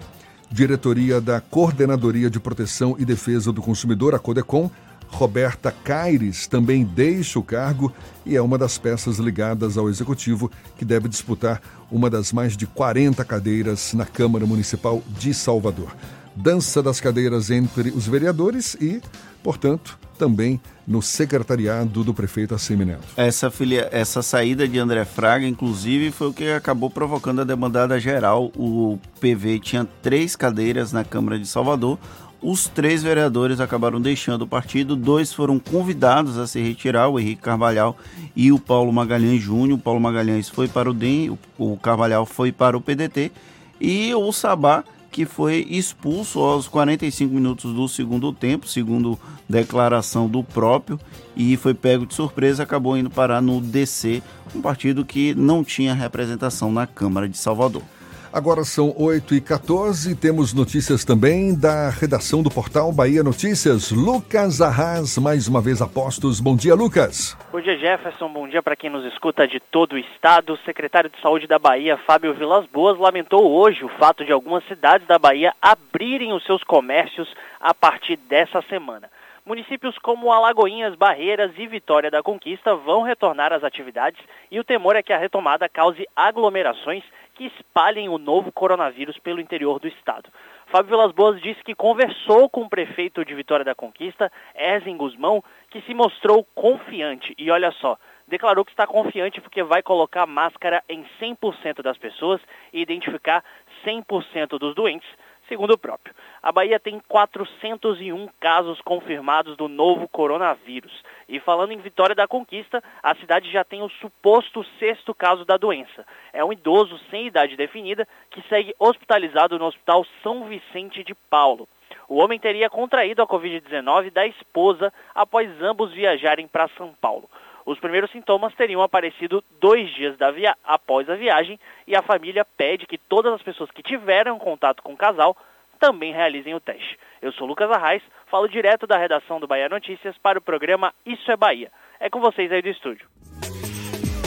Diretoria da Coordenadoria de Proteção e Defesa do Consumidor, a CODECOM, Roberta Caires também deixa o cargo e é uma das peças ligadas ao Executivo que deve disputar uma das mais de 40 cadeiras na Câmara Municipal de Salvador. Dança das cadeiras entre os vereadores e, portanto, também no secretariado do prefeito Assemineto. Essa, filia, essa saída de André Fraga, inclusive, foi o que acabou provocando a demandada geral. O PV tinha três cadeiras na Câmara de Salvador. Os três vereadores acabaram deixando o partido, dois foram convidados a se retirar, o Henrique Carvalhal e o Paulo Magalhães Júnior. O Paulo Magalhães foi para o DEM, o Carvalhal foi para o PDT e o Sabá que foi expulso aos 45 minutos do segundo tempo, segundo declaração do próprio, e foi pego de surpresa, acabou indo parar no DC, um partido que não tinha representação na Câmara de Salvador. Agora são 8 e 14 temos notícias também da redação do portal Bahia Notícias. Lucas Arras, mais uma vez apostos. Bom dia, Lucas. Bom dia, Jefferson. Bom dia para quem nos escuta de todo o estado. O secretário de Saúde da Bahia, Fábio Vilas Boas, lamentou hoje o fato de algumas cidades da Bahia abrirem os seus comércios a partir dessa semana. Municípios como Alagoinhas, Barreiras e Vitória da Conquista vão retornar às atividades e o temor é que a retomada cause aglomerações que espalhem o novo coronavírus pelo interior do estado. Fábio Vilas Boas disse que conversou com o prefeito de Vitória da Conquista, Erzen Guzmão, que se mostrou confiante. E olha só, declarou que está confiante porque vai colocar máscara em 100% das pessoas e identificar 100% dos doentes segundo o próprio. A Bahia tem 401 casos confirmados do novo coronavírus. E falando em Vitória da Conquista, a cidade já tem o suposto sexto caso da doença. É um idoso sem idade definida que segue hospitalizado no Hospital São Vicente de Paulo. O homem teria contraído a Covid-19 da esposa após ambos viajarem para São Paulo. Os primeiros sintomas teriam aparecido dois dias após a viagem e a família pede que todas as pessoas que tiveram contato com o casal também realizem o teste. Eu sou Lucas Arraes, falo direto da redação do Bahia Notícias para o programa Isso é Bahia. É com vocês aí do estúdio.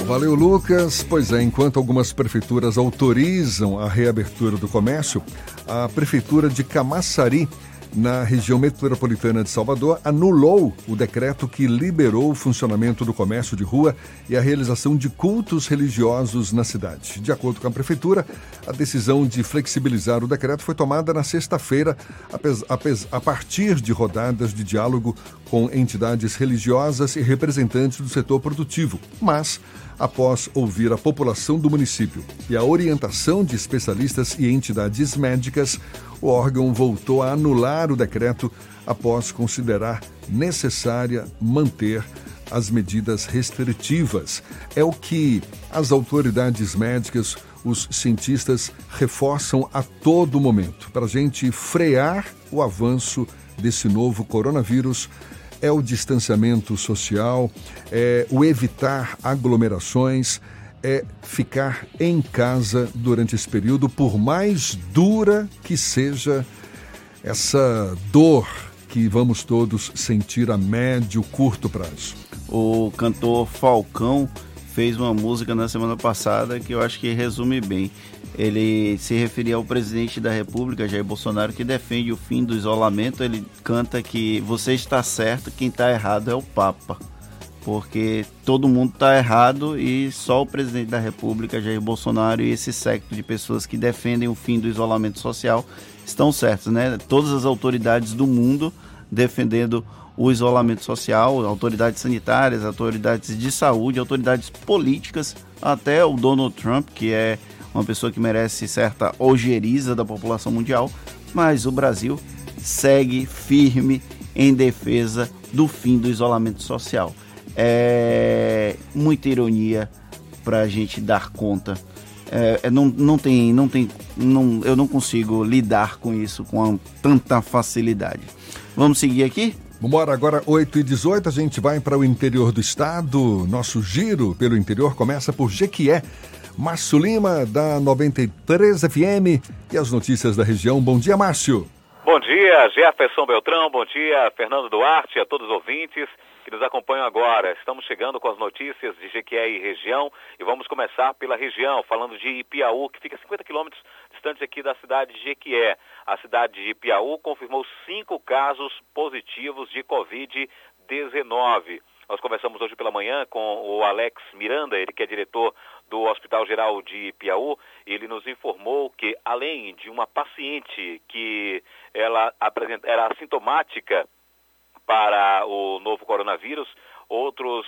Valeu, Lucas. Pois é, enquanto algumas prefeituras autorizam a reabertura do comércio, a prefeitura de Camaçari na região metropolitana de Salvador, anulou o decreto que liberou o funcionamento do comércio de rua e a realização de cultos religiosos na cidade. De acordo com a prefeitura, a decisão de flexibilizar o decreto foi tomada na sexta-feira, a partir de rodadas de diálogo com entidades religiosas e representantes do setor produtivo. Mas após ouvir a população do município e a orientação de especialistas e entidades médicas, o órgão voltou a anular o decreto após considerar necessária manter as medidas restritivas. É o que as autoridades médicas, os cientistas reforçam a todo momento para a gente frear o avanço desse novo coronavírus é o distanciamento social, é o evitar aglomerações, é ficar em casa durante esse período, por mais dura que seja essa dor que vamos todos sentir a médio, curto prazo. O cantor Falcão fez uma música na semana passada que eu acho que resume bem. Ele se referia ao presidente da República, Jair Bolsonaro, que defende o fim do isolamento. Ele canta que você está certo, quem está errado é o Papa. Porque todo mundo está errado e só o presidente da República, Jair Bolsonaro, e esse século de pessoas que defendem o fim do isolamento social estão certos, né? Todas as autoridades do mundo defendendo o isolamento social, autoridades sanitárias, autoridades de saúde, autoridades políticas, até o Donald Trump, que é uma pessoa que merece certa ojeriza da população mundial, mas o Brasil segue firme em defesa do fim do isolamento social. É muita ironia para a gente dar conta. É, é, não, não tem, não tem, não, eu não consigo lidar com isso com tanta facilidade. Vamos seguir aqui? Vambora, agora 8 e 18 a gente vai para o interior do estado. Nosso giro pelo interior começa por Jequié. Márcio Lima, da 93 FM e as notícias da região. Bom dia, Márcio. Bom dia, Jefferson Beltrão. Bom dia, Fernando Duarte, a todos os ouvintes que nos acompanham agora. Estamos chegando com as notícias de Jequié e região e vamos começar pela região, falando de Ipiaú, que fica 50 quilômetros distante aqui da cidade de Jequié. A cidade de Ipiaú confirmou cinco casos positivos de Covid-19. Nós conversamos hoje pela manhã com o Alex Miranda, ele que é diretor do Hospital Geral de Piauí. Ele nos informou que, além de uma paciente que ela era assintomática para o novo coronavírus, outros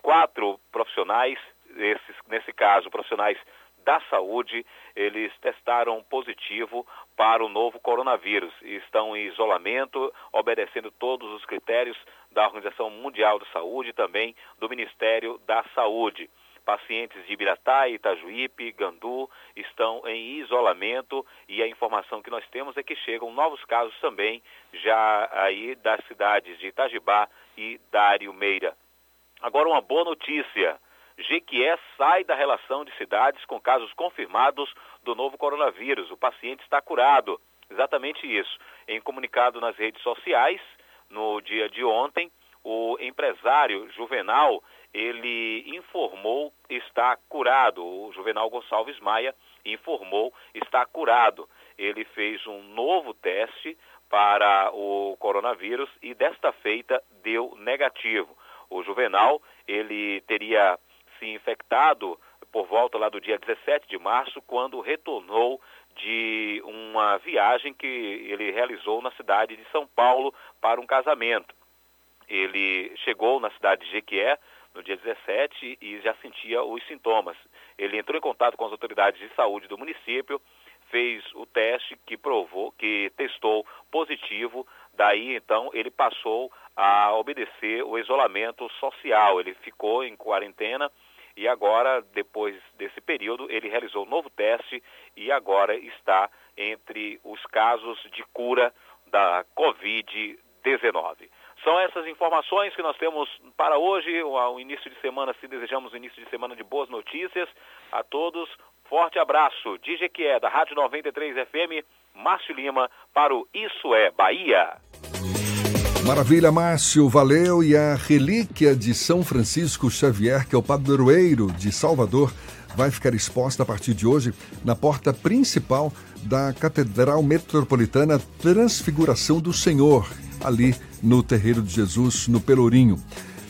quatro profissionais, esses, nesse caso, profissionais da saúde, eles testaram positivo para o novo coronavírus estão em isolamento, obedecendo todos os critérios da Organização Mundial de Saúde e também do Ministério da Saúde. Pacientes de Ibiratá, Itajuípe, Gandu estão em isolamento e a informação que nós temos é que chegam novos casos também já aí das cidades de Itajibá e Dário Meira. Agora uma boa notícia. Jequié sai da relação de cidades com casos confirmados do novo coronavírus. O paciente está curado. Exatamente isso. Em comunicado nas redes sociais, no dia de ontem, o empresário Juvenal, ele informou está curado. O Juvenal Gonçalves Maia informou está curado. Ele fez um novo teste para o coronavírus e desta feita deu negativo. O Juvenal, ele teria se infectado por volta lá do dia 17 de março, quando retornou de uma viagem que ele realizou na cidade de São Paulo para um casamento. Ele chegou na cidade de Jequié no dia 17 e já sentia os sintomas. Ele entrou em contato com as autoridades de saúde do município, fez o teste que provou, que testou positivo, daí então ele passou a obedecer o isolamento social. Ele ficou em quarentena e agora, depois desse período, ele realizou um novo teste e agora está entre os casos de cura da Covid-19. São essas informações que nós temos para hoje, o início de semana, se desejamos um início de semana de boas notícias a todos. Forte abraço, DJ que é da Rádio 93 FM, Márcio Lima, para o Isso é Bahia. Maravilha, Márcio, valeu. E a relíquia de São Francisco Xavier, que é o padroeiro de Salvador, vai ficar exposta a partir de hoje na porta principal da Catedral Metropolitana Transfiguração do Senhor, ali no Terreiro de Jesus, no Pelourinho.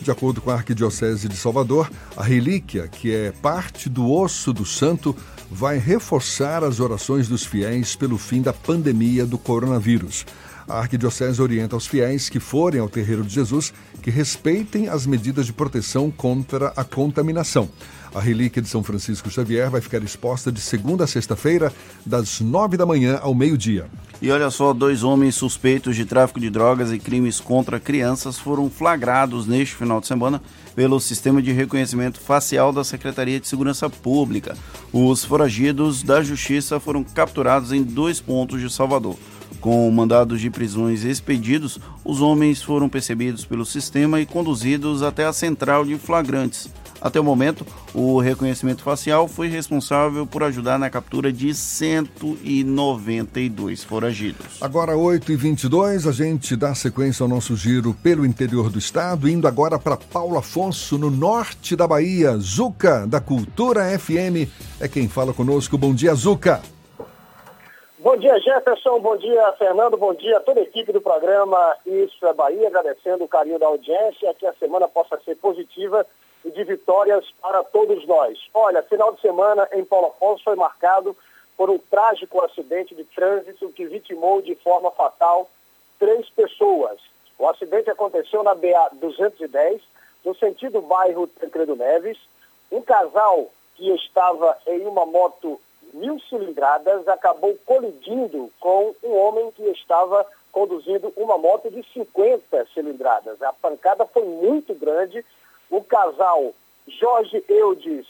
De acordo com a Arquidiocese de Salvador, a relíquia, que é parte do osso do santo, vai reforçar as orações dos fiéis pelo fim da pandemia do coronavírus. A Arquidiocese orienta os fiéis que forem ao terreiro de Jesus que respeitem as medidas de proteção contra a contaminação. A relíquia de São Francisco Xavier vai ficar exposta de segunda a sexta-feira, das nove da manhã ao meio-dia. E olha só, dois homens suspeitos de tráfico de drogas e crimes contra crianças foram flagrados neste final de semana pelo Sistema de Reconhecimento Facial da Secretaria de Segurança Pública. Os foragidos da Justiça foram capturados em dois pontos de Salvador. Com mandados de prisões expedidos, os homens foram percebidos pelo sistema e conduzidos até a central de flagrantes. Até o momento, o reconhecimento facial foi responsável por ajudar na captura de 192 foragidos. Agora, 8h22, a gente dá sequência ao nosso giro pelo interior do estado, indo agora para Paulo Afonso, no norte da Bahia. Zuca, da Cultura FM, é quem fala conosco. Bom dia, Zuca. Bom dia, Jefferson. Bom dia, Fernando. Bom dia a toda a equipe do programa Isso é Bahia, agradecendo o carinho da audiência, que a semana possa ser positiva e de vitórias para todos nós. Olha, final de semana em Paulo Afonso foi marcado por um trágico acidente de trânsito que vitimou de forma fatal três pessoas. O acidente aconteceu na BA 210, no sentido bairro Tancredo Neves. Um casal que estava em uma moto mil cilindradas acabou colidindo com um homem que estava conduzindo uma moto de 50 cilindradas. A pancada foi muito grande. O casal Jorge Eudes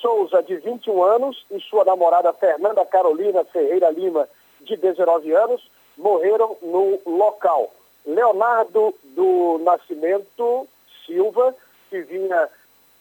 Souza, de 21 anos, e sua namorada Fernanda Carolina Ferreira Lima, de 19 anos, morreram no local. Leonardo do Nascimento Silva, que vinha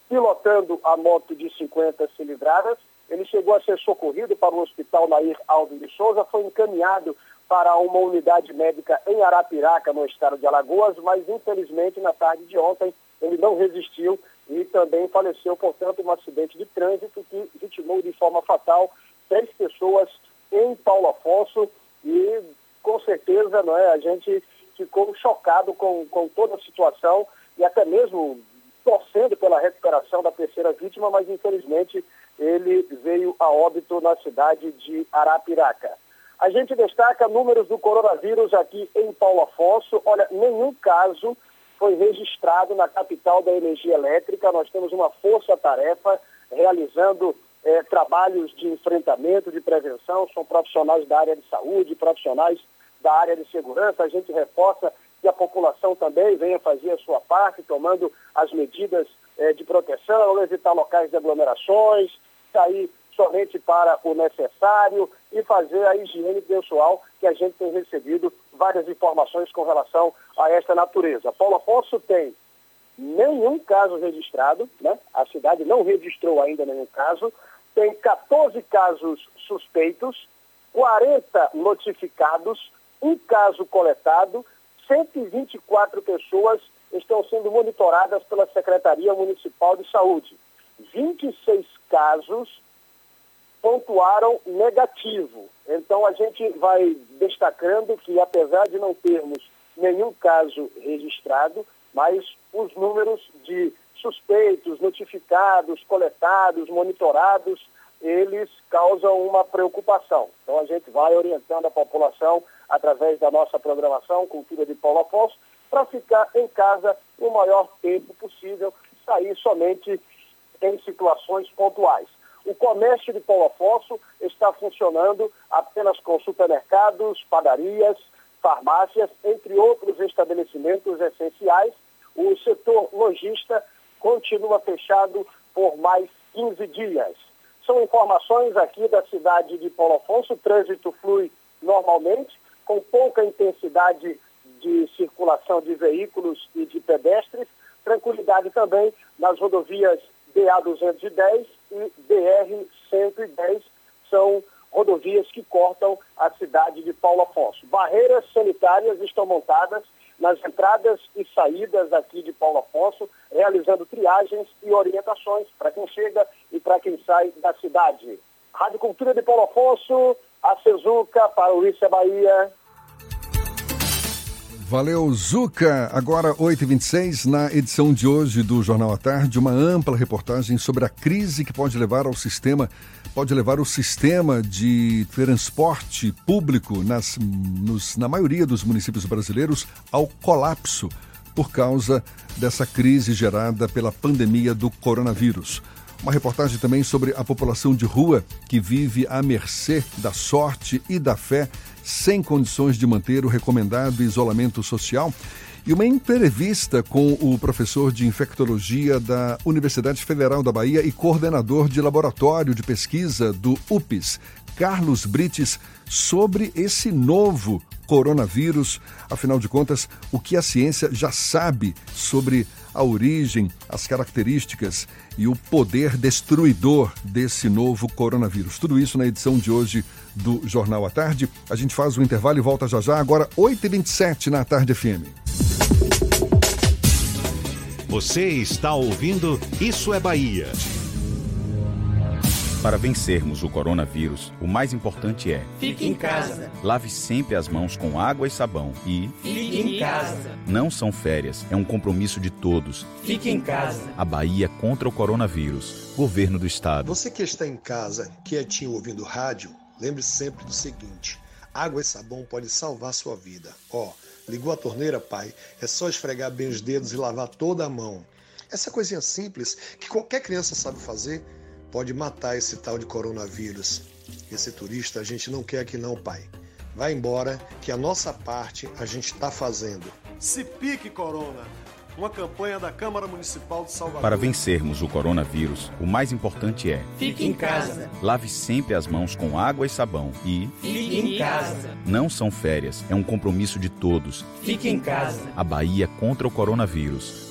pilotando a moto de 50 cilindradas, ele chegou a ser socorrido para o Hospital Nair Alves de Souza, foi encaminhado para uma unidade médica em Arapiraca, no estado de Alagoas, mas infelizmente na tarde de ontem ele não resistiu e também faleceu, portanto, um acidente de trânsito que vitimou de forma fatal seis pessoas em Paulo Afonso e com certeza não é, a gente ficou chocado com, com toda a situação e até mesmo torcendo pela recuperação da terceira vítima, mas infelizmente ele veio a óbito na cidade de Arapiraca. A gente destaca números do coronavírus aqui em Paulo Afonso. Olha, nenhum caso foi registrado na capital da energia elétrica. Nós temos uma força-tarefa realizando eh, trabalhos de enfrentamento, de prevenção. São profissionais da área de saúde, profissionais da área de segurança. A gente reforça que a população também venha fazer a sua parte, tomando as medidas eh, de proteção, evitar locais de aglomerações, sair somente para o necessário e fazer a higiene pessoal, que a gente tem recebido várias informações com relação a esta natureza. Paulo Afonso tem nenhum caso registrado, né? a cidade não registrou ainda nenhum caso, tem 14 casos suspeitos, 40 notificados, um caso coletado, 124 pessoas estão sendo monitoradas pela Secretaria Municipal de Saúde. 26 casos pontuaram negativo. Então a gente vai destacando que apesar de não termos nenhum caso registrado, mas os números de suspeitos, notificados, coletados, monitorados, eles causam uma preocupação. Então a gente vai orientando a população através da nossa programação Cultura de Paulo Afonso para ficar em casa o maior tempo possível, sair somente em situações pontuais. O comércio de Paulo Afonso está funcionando apenas com supermercados, padarias, farmácias, entre outros estabelecimentos essenciais. O setor lojista continua fechado por mais 15 dias. São informações aqui da cidade de Paulo Afonso. O trânsito flui normalmente, com pouca intensidade de circulação de veículos e de pedestres. Tranquilidade também nas rodovias BA-210 e BR-110 são rodovias que cortam a cidade de Paulo Afonso. Barreiras sanitárias estão montadas nas entradas e saídas aqui de Paulo Afonso, realizando triagens e orientações para quem chega e para quem sai da cidade. Rádio Cultura de Paulo Afonso, a Cezuca para o Issa Bahia. Valeu, Zuca. Agora, 8h26, na edição de hoje do Jornal à Tarde, uma ampla reportagem sobre a crise que pode levar ao sistema, pode levar o sistema de transporte público nas, nos, na maioria dos municípios brasileiros ao colapso por causa dessa crise gerada pela pandemia do coronavírus. Uma reportagem também sobre a população de rua que vive à mercê da sorte e da fé sem condições de manter o recomendado isolamento social. E uma entrevista com o professor de infectologia da Universidade Federal da Bahia e coordenador de laboratório de pesquisa do UPS, Carlos Brites, sobre esse novo coronavírus. Afinal de contas, o que a ciência já sabe sobre a origem, as características e o poder destruidor desse novo coronavírus. Tudo isso na edição de hoje do Jornal à Tarde. A gente faz o intervalo e volta já já, agora 8h27 na Tarde FM. Você está ouvindo Isso é Bahia. Para vencermos o coronavírus, o mais importante é: Fique em casa. Lave sempre as mãos com água e sabão e Fique em casa. Não são férias, é um compromisso de todos. Fique em casa. A Bahia contra o coronavírus. Governo do Estado. Você que está em casa, quietinho ouvindo rádio, lembre sempre do seguinte: água e sabão podem salvar sua vida. Ó, Ligou a torneira, pai? É só esfregar bem os dedos e lavar toda a mão. Essa coisinha simples que qualquer criança sabe fazer pode matar esse tal de coronavírus. Esse turista a gente não quer aqui não, pai. Vai embora que a nossa parte a gente está fazendo. Se pique, Corona! Uma campanha da Câmara Municipal de Salvador. Para vencermos o coronavírus, o mais importante é: Fique em casa. Lave sempre as mãos com água e sabão e Fique em casa. não são férias, é um compromisso de todos. Fique em casa. A Bahia contra o coronavírus.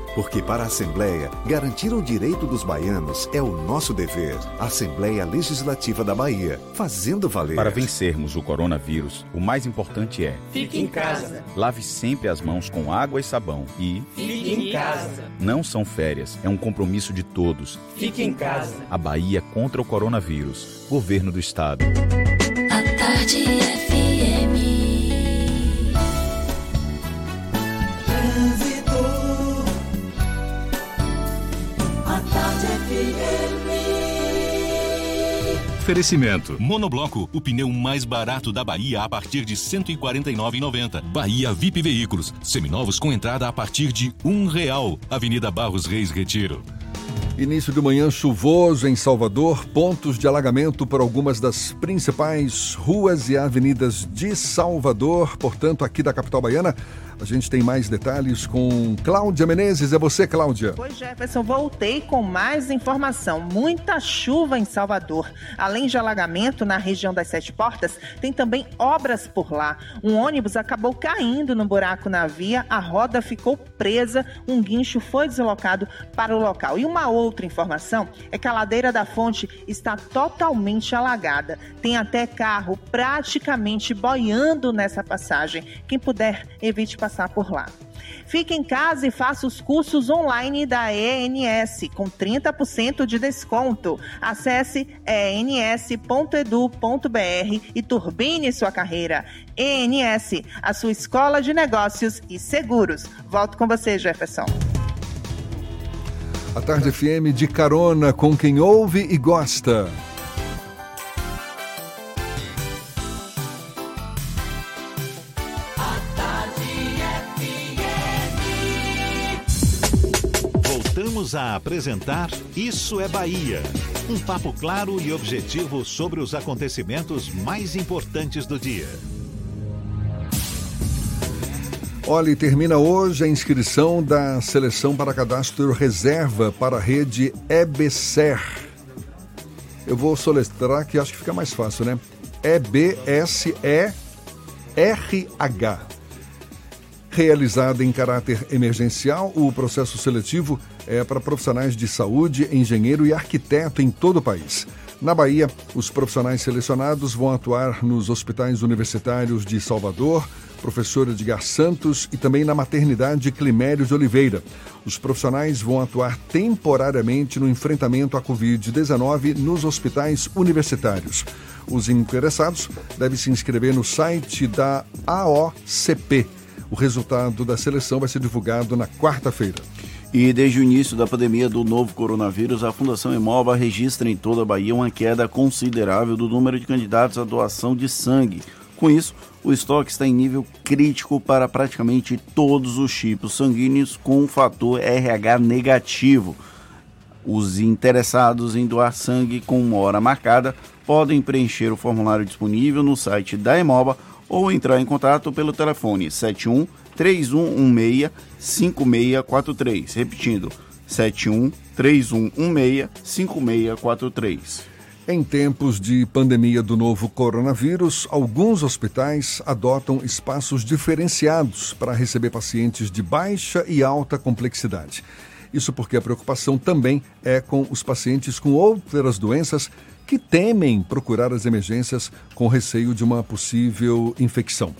Porque para a Assembleia, garantir o direito dos baianos é o nosso dever. Assembleia Legislativa da Bahia, fazendo valer. Para vencermos o coronavírus, o mais importante é: Fique em casa. Lave sempre as mãos com água e sabão e Fique em casa. não são férias, é um compromisso de todos. Fique em casa. A Bahia contra o coronavírus. Governo do Estado. A tarde FM. Trânsito. Oferecimento. Monobloco, o pneu mais barato da Bahia a partir de R$ 149,90. Bahia VIP Veículos, seminovos com entrada a partir de um real. Avenida Barros Reis Retiro. Início de manhã chuvoso em Salvador, pontos de alagamento por algumas das principais ruas e avenidas de Salvador, portanto, aqui da capital baiana. A gente tem mais detalhes com Cláudia Menezes. É você, Cláudia. Oi, Jefferson, voltei com mais informação. Muita chuva em Salvador. Além de alagamento na região das Sete Portas, tem também obras por lá. Um ônibus acabou caindo no buraco na via, a roda ficou presa, um guincho foi deslocado para o local. E uma outra informação é que a ladeira da fonte está totalmente alagada. Tem até carro praticamente boiando nessa passagem. Quem puder, evite passar por lá. Fique em casa e faça os cursos online da ENS com 30% de desconto. Acesse ens.edu.br e turbine sua carreira. ENS, a sua escola de negócios e seguros. Volto com você, Jefferson. A Tarde FM de carona com quem ouve e gosta. Voltamos a apresentar Isso é Bahia. Um papo claro e objetivo sobre os acontecimentos mais importantes do dia. Olha, e termina hoje a inscrição da seleção para cadastro reserva para a rede EBSER. Eu vou soletrar que acho que fica mais fácil, né? E-B-S-E-R-H. Realizada em caráter emergencial, o processo seletivo é para profissionais de saúde, engenheiro e arquiteto em todo o país. Na Bahia, os profissionais selecionados vão atuar nos hospitais universitários de Salvador, professor Edgar Santos e também na maternidade Climério de Oliveira. Os profissionais vão atuar temporariamente no enfrentamento à Covid-19 nos hospitais universitários. Os interessados devem se inscrever no site da AOCP. O resultado da seleção vai ser divulgado na quarta-feira. E desde o início da pandemia do novo coronavírus, a Fundação Emoba registra em toda a Bahia uma queda considerável do número de candidatos à doação de sangue. Com isso, o estoque está em nível crítico para praticamente todos os tipos sanguíneos com o fator RH negativo. Os interessados em doar sangue com uma hora marcada podem preencher o formulário disponível no site da Emoba ou entrar em contato pelo telefone 71 3116 5643. Repetindo, 71 3116 5643. Em tempos de pandemia do novo coronavírus, alguns hospitais adotam espaços diferenciados para receber pacientes de baixa e alta complexidade. Isso porque a preocupação também é com os pacientes com outras doenças que temem procurar as emergências com receio de uma possível infecção.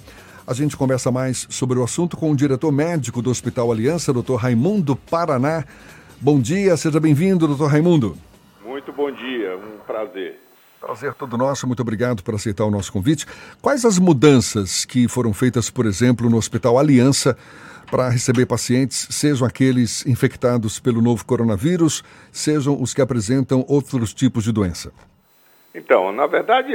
A gente conversa mais sobre o assunto com o diretor médico do Hospital Aliança, Dr. Raimundo Paraná. Bom dia, seja bem-vindo, Dr. Raimundo. muito bom dia, um prazer. Prazer todo nosso, muito obrigado por aceitar o nosso convite. Quais as mudanças que foram feitas, por exemplo, no Hospital Aliança para receber pacientes, sejam aqueles infectados pelo novo coronavírus, sejam os que apresentam outros tipos de doença? Então, na verdade,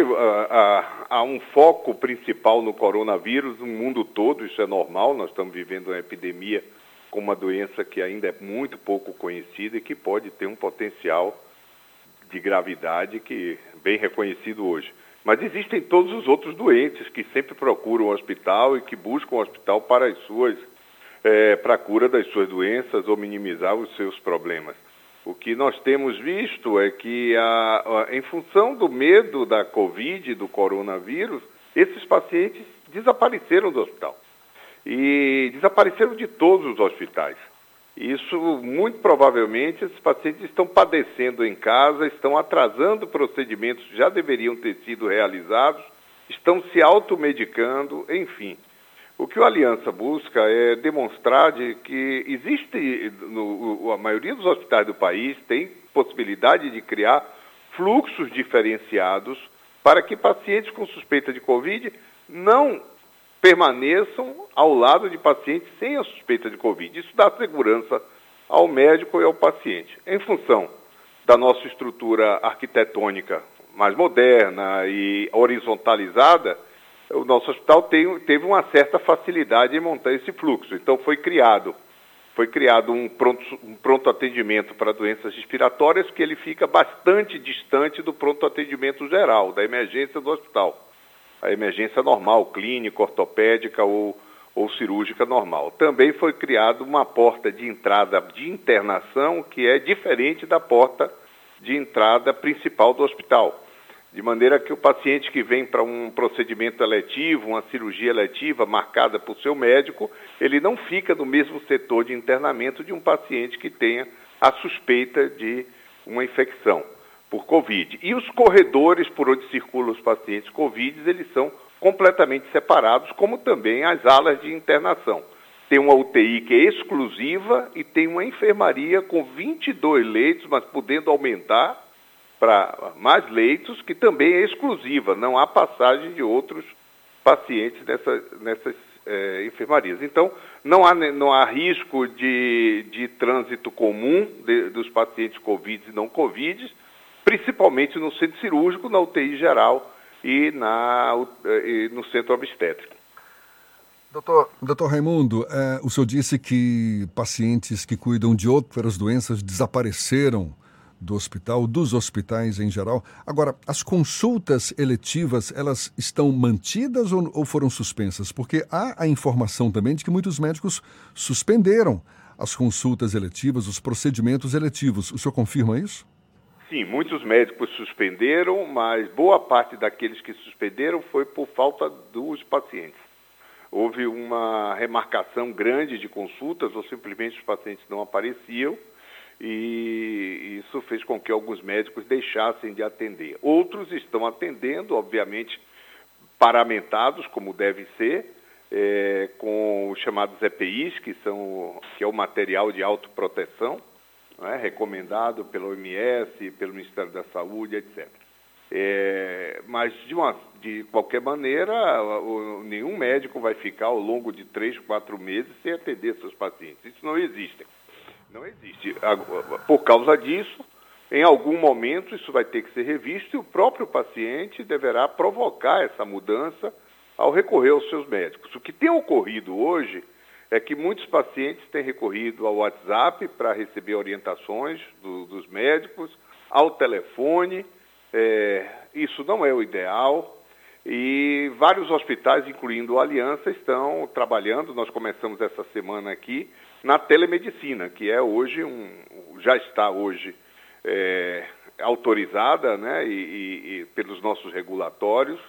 há um foco principal no coronavírus no mundo todo, isso é normal, nós estamos vivendo uma epidemia com uma doença que ainda é muito pouco conhecida e que pode ter um potencial de gravidade que bem reconhecido hoje. Mas existem todos os outros doentes que sempre procuram o hospital e que buscam o hospital para as suas é, para a cura das suas doenças ou minimizar os seus problemas. O que nós temos visto é que, a, a, em função do medo da Covid, do coronavírus, esses pacientes desapareceram do hospital. E desapareceram de todos os hospitais. Isso, muito provavelmente, esses pacientes estão padecendo em casa, estão atrasando procedimentos que já deveriam ter sido realizados, estão se automedicando, enfim. O que o Aliança busca é demonstrar de que existe, no, a maioria dos hospitais do país tem possibilidade de criar fluxos diferenciados para que pacientes com suspeita de Covid não permaneçam ao lado de pacientes sem a suspeita de Covid. Isso dá segurança ao médico e ao paciente. Em função da nossa estrutura arquitetônica mais moderna e horizontalizada, o nosso hospital tem, teve uma certa facilidade em montar esse fluxo. Então foi criado, foi criado um pronto, um pronto atendimento para doenças respiratórias que ele fica bastante distante do pronto atendimento geral, da emergência do hospital. A emergência normal, clínica, ortopédica ou, ou cirúrgica normal. Também foi criada uma porta de entrada de internação que é diferente da porta de entrada principal do hospital de maneira que o paciente que vem para um procedimento eletivo, uma cirurgia eletiva marcada por seu médico, ele não fica no mesmo setor de internamento de um paciente que tenha a suspeita de uma infecção por Covid. E os corredores por onde circulam os pacientes Covid, eles são completamente separados, como também as alas de internação. Tem uma UTI que é exclusiva e tem uma enfermaria com 22 leitos, mas podendo aumentar para mais leitos, que também é exclusiva, não há passagem de outros pacientes nessa, nessas é, enfermarias. Então, não há, não há risco de, de trânsito comum de, dos pacientes Covid e não Covid, principalmente no centro cirúrgico, na UTI geral e, na, e no centro obstétrico. Doutor, doutor Raimundo, é, o senhor disse que pacientes que cuidam de outras doenças desapareceram do hospital, dos hospitais em geral. Agora, as consultas eletivas, elas estão mantidas ou, ou foram suspensas? Porque há a informação também de que muitos médicos suspenderam as consultas eletivas, os procedimentos eletivos. O senhor confirma isso? Sim, muitos médicos suspenderam, mas boa parte daqueles que suspenderam foi por falta dos pacientes. Houve uma remarcação grande de consultas ou simplesmente os pacientes não apareciam e isso fez com que alguns médicos deixassem de atender. Outros estão atendendo, obviamente, paramentados, como deve ser, é, com os chamados EPIs, que, são, que é o material de autoproteção, é, recomendado pela OMS, pelo Ministério da Saúde, etc. É, mas, de, uma, de qualquer maneira, o, nenhum médico vai ficar ao longo de três, quatro meses sem atender seus pacientes. Isso não existe. Não existe. Por causa disso, em algum momento isso vai ter que ser revisto e o próprio paciente deverá provocar essa mudança ao recorrer aos seus médicos. O que tem ocorrido hoje é que muitos pacientes têm recorrido ao WhatsApp para receber orientações do, dos médicos, ao telefone. É, isso não é o ideal. E vários hospitais, incluindo a Aliança, estão trabalhando. Nós começamos essa semana aqui na telemedicina, que é hoje um, já está hoje é, autorizada né, e, e, pelos nossos regulatórios,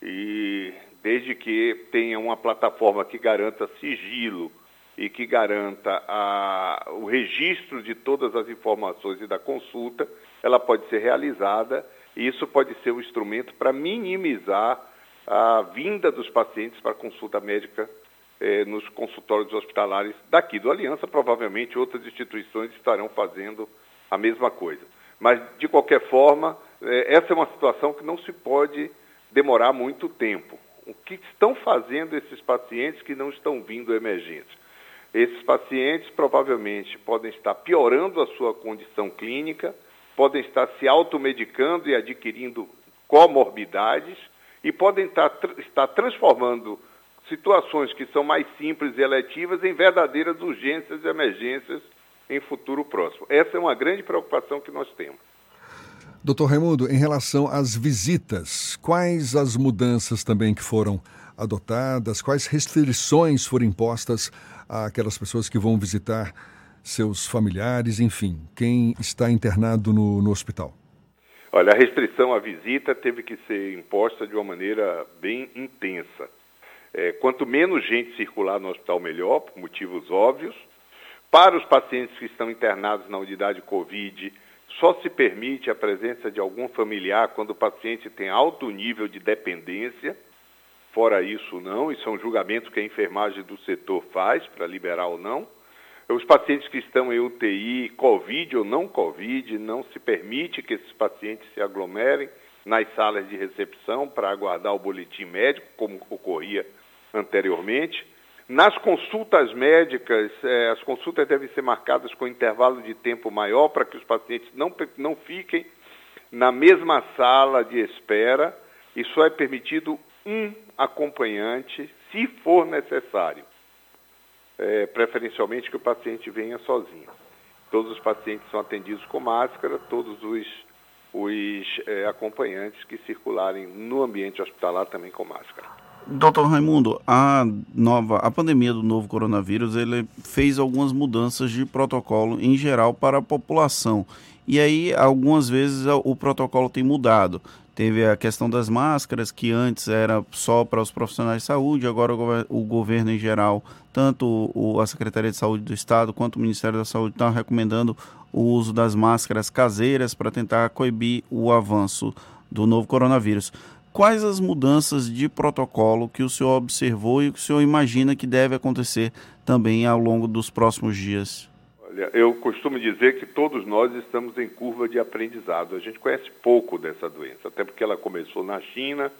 e desde que tenha uma plataforma que garanta sigilo e que garanta a, o registro de todas as informações e da consulta, ela pode ser realizada e isso pode ser um instrumento para minimizar a vinda dos pacientes para consulta médica eh, nos consultórios hospitalares daqui do Aliança. Provavelmente outras instituições estarão fazendo a mesma coisa. Mas, de qualquer forma, é, essa é uma situação que não se pode demorar muito tempo. O que estão fazendo esses pacientes que não estão vindo à emergência? Esses pacientes provavelmente podem estar piorando a sua condição clínica, podem estar se automedicando e adquirindo comorbidades e podem estar, estar transformando situações que são mais simples e eletivas em verdadeiras urgências e emergências em futuro próximo. Essa é uma grande preocupação que nós temos. Doutor Raimundo, em relação às visitas, quais as mudanças também que foram adotadas, quais restrições foram impostas àquelas pessoas que vão visitar seus familiares, enfim, quem está internado no, no hospital? Olha, a restrição à visita teve que ser imposta de uma maneira bem intensa. É, quanto menos gente circular no hospital, melhor, por motivos óbvios. Para os pacientes que estão internados na unidade Covid, só se permite a presença de algum familiar quando o paciente tem alto nível de dependência. Fora isso, não. Isso é um julgamento que a enfermagem do setor faz para liberar ou não. Os pacientes que estão em UTI, Covid ou não Covid, não se permite que esses pacientes se aglomerem nas salas de recepção para aguardar o boletim médico, como ocorria anteriormente. Nas consultas médicas, eh, as consultas devem ser marcadas com intervalo de tempo maior para que os pacientes não, não fiquem na mesma sala de espera e só é permitido um acompanhante, se for necessário. É, preferencialmente que o paciente venha sozinho. Todos os pacientes são atendidos com máscara, todos os, os é, acompanhantes que circularem no ambiente hospitalar também com máscara. Doutor Raimundo, a nova, a pandemia do novo coronavírus, ele fez algumas mudanças de protocolo em geral para a população. E aí, algumas vezes o protocolo tem mudado. Teve a questão das máscaras, que antes era só para os profissionais de saúde, agora o, governo em geral, tanto a Secretaria de Saúde do Estado quanto o Ministério da Saúde estão recomendando o uso das máscaras caseiras para tentar coibir o avanço do novo coronavírus quais as mudanças de protocolo que o senhor observou e que o senhor imagina que deve acontecer também ao longo dos próximos dias? Olha, eu costumo dizer que todos nós estamos em curva de aprendizado. A gente conhece pouco dessa doença, até porque ela começou na China,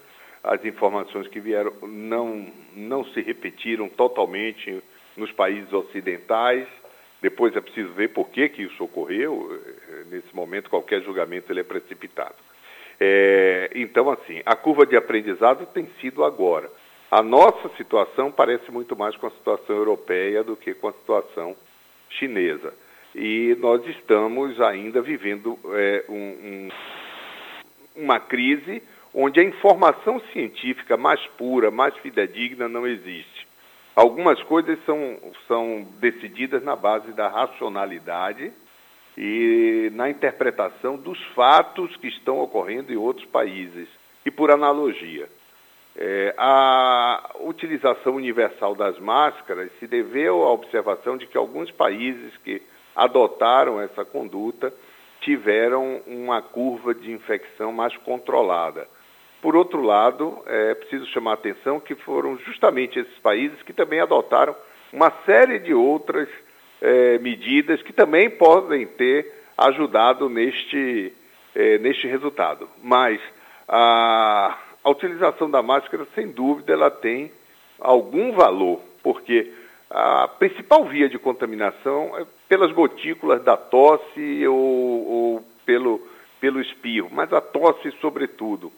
as informações que vieram não, não se repetiram totalmente nos países ocidentais. Depois é preciso ver por que, que isso ocorreu. Nesse momento, qualquer julgamento ele é precipitado. É, então, assim, a curva de aprendizado tem sido agora. A nossa situação parece muito mais com a situação europeia do que com a situação chinesa. E nós estamos ainda vivendo é, um, um, uma crise onde a informação científica mais pura, mais fidedigna não existe. Algumas coisas são, são decididas na base da racionalidade e na interpretação dos fatos que estão ocorrendo em outros países. E por analogia, é, a utilização universal das máscaras se deveu à observação de que alguns países que adotaram essa conduta tiveram uma curva de infecção mais controlada. Por outro lado, é preciso chamar a atenção que foram justamente esses países que também adotaram uma série de outras é, medidas que também podem ter ajudado neste, é, neste resultado. Mas a, a utilização da máscara, sem dúvida, ela tem algum valor, porque a principal via de contaminação é pelas gotículas da tosse ou, ou pelo, pelo espirro, mas a tosse sobretudo.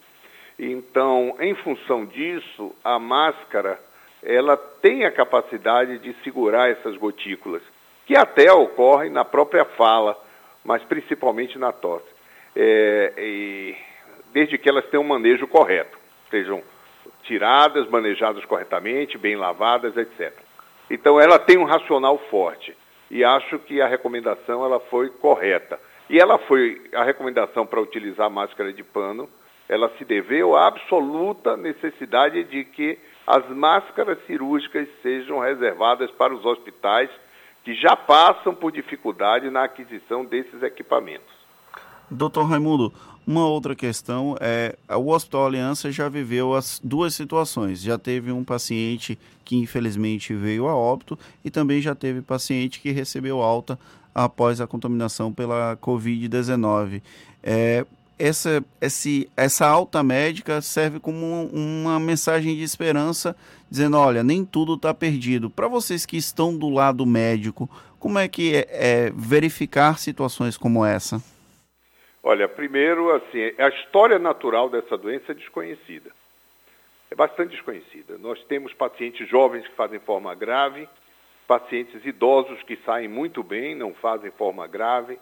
Então, em função disso, a máscara ela tem a capacidade de segurar essas gotículas que até ocorrem na própria fala, mas principalmente na tosse. É, desde que elas tenham um manejo correto, sejam tiradas, manejadas corretamente, bem lavadas, etc. Então ela tem um racional forte e acho que a recomendação ela foi correta. E ela foi a recomendação para utilizar máscara de pano, ela se deveu à absoluta necessidade de que as máscaras cirúrgicas sejam reservadas para os hospitais que já passam por dificuldade na aquisição desses equipamentos. Doutor Raimundo, Uma outra questão é o Hospital Aliança já viveu as duas situações. Já teve um paciente que infelizmente veio a óbito e também já teve paciente que recebeu alta após a contaminação pela Covid-19. É, essa, esse, essa alta médica serve como uma mensagem de esperança, dizendo: olha, nem tudo está perdido. Para vocês que estão do lado médico, como é que é, é, verificar situações como essa? Olha, primeiro, assim, a história natural dessa doença é desconhecida. É bastante desconhecida. Nós temos pacientes jovens que fazem forma grave, pacientes idosos que saem muito bem, não fazem forma grave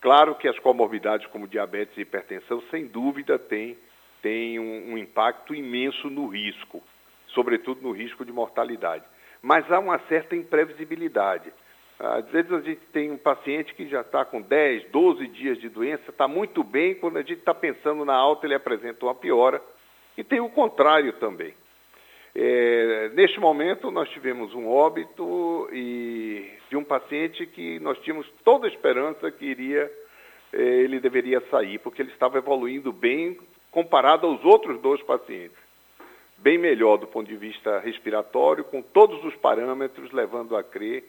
Claro que as comorbidades como diabetes e hipertensão, sem dúvida, têm, têm um, um impacto imenso no risco, sobretudo no risco de mortalidade. Mas há uma certa imprevisibilidade. Às vezes a gente tem um paciente que já está com 10, 12 dias de doença, está muito bem, quando a gente está pensando na alta, ele apresenta uma piora. E tem o contrário também. É, neste momento, nós tivemos um óbito e de um paciente que nós tínhamos toda a esperança que iria, é, ele deveria sair, porque ele estava evoluindo bem comparado aos outros dois pacientes. Bem melhor do ponto de vista respiratório, com todos os parâmetros levando a crer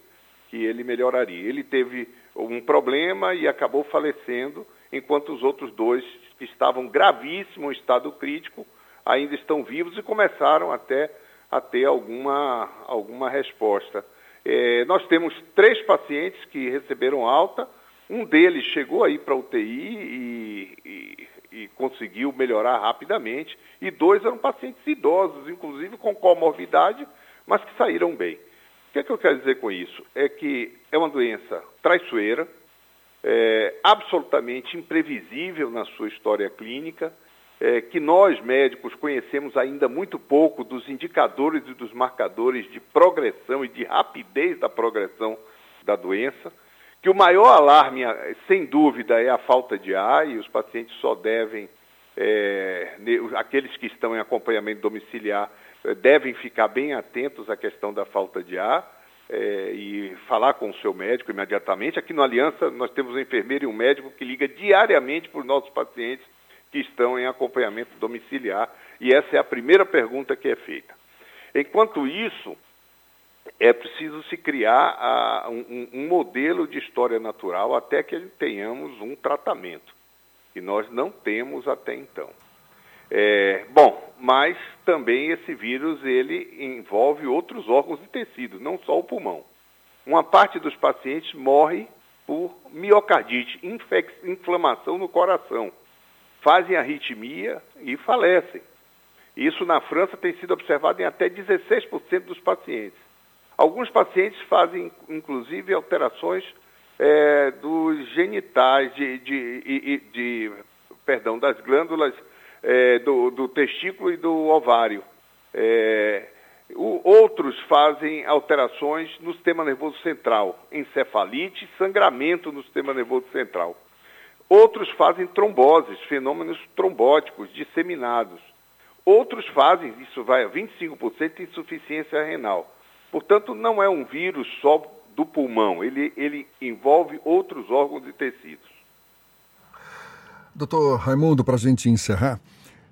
que ele melhoraria. Ele teve um problema e acabou falecendo, enquanto os outros dois estavam gravíssimo em estado crítico ainda estão vivos e começaram até a ter alguma, alguma resposta. É, nós temos três pacientes que receberam alta, um deles chegou aí para a UTI e, e, e, conseguiu melhorar rapidamente, e dois eram pacientes idosos, inclusive com comorbidade, mas que saíram bem. O que, é que eu quero dizer com isso? É que é uma doença traiçoeira, é, absolutamente imprevisível na sua história clínica, é, que nós médicos conhecemos ainda muito pouco dos indicadores e dos marcadores de progressão e de rapidez da progressão da doença, que o maior alarme, sem dúvida, é a falta de ar e os pacientes só devem, é, aqueles que estão em acompanhamento domiciliar, é, devem ficar bem atentos à questão da falta de ar. É, e falar com o seu médico imediatamente. Aqui no Aliança nós temos um enfermeiro e um médico que liga diariamente para os nossos pacientes que estão em acompanhamento domiciliar, e essa é a primeira pergunta que é feita. Enquanto isso, é preciso se criar a, um, um, modelo de história natural até que tenhamos um tratamento, e nós não temos até então. É, bom, mas também esse vírus ele envolve outros órgãos e tecidos, não só o pulmão. Uma parte dos pacientes morre por miocardite, inflamação no coração fazem arritmia e falecem. Isso na França tem sido observado em até 16% dos pacientes. Alguns pacientes fazem, inclusive, alterações é, dos genitais, de, de, de, de, perdão, das glândulas é, do, do, testículo e do ovário. É, o, outros fazem alterações no sistema nervoso central, encefalite, sangramento no sistema nervoso central. Outros fazem tromboses, fenômenos trombóticos disseminados. Outros fazem, isso vai a 25%, insuficiência renal. Portanto, não é um vírus só do pulmão, ele, ele envolve outros órgãos e tecidos. Doutor Raimundo, para a gente encerrar,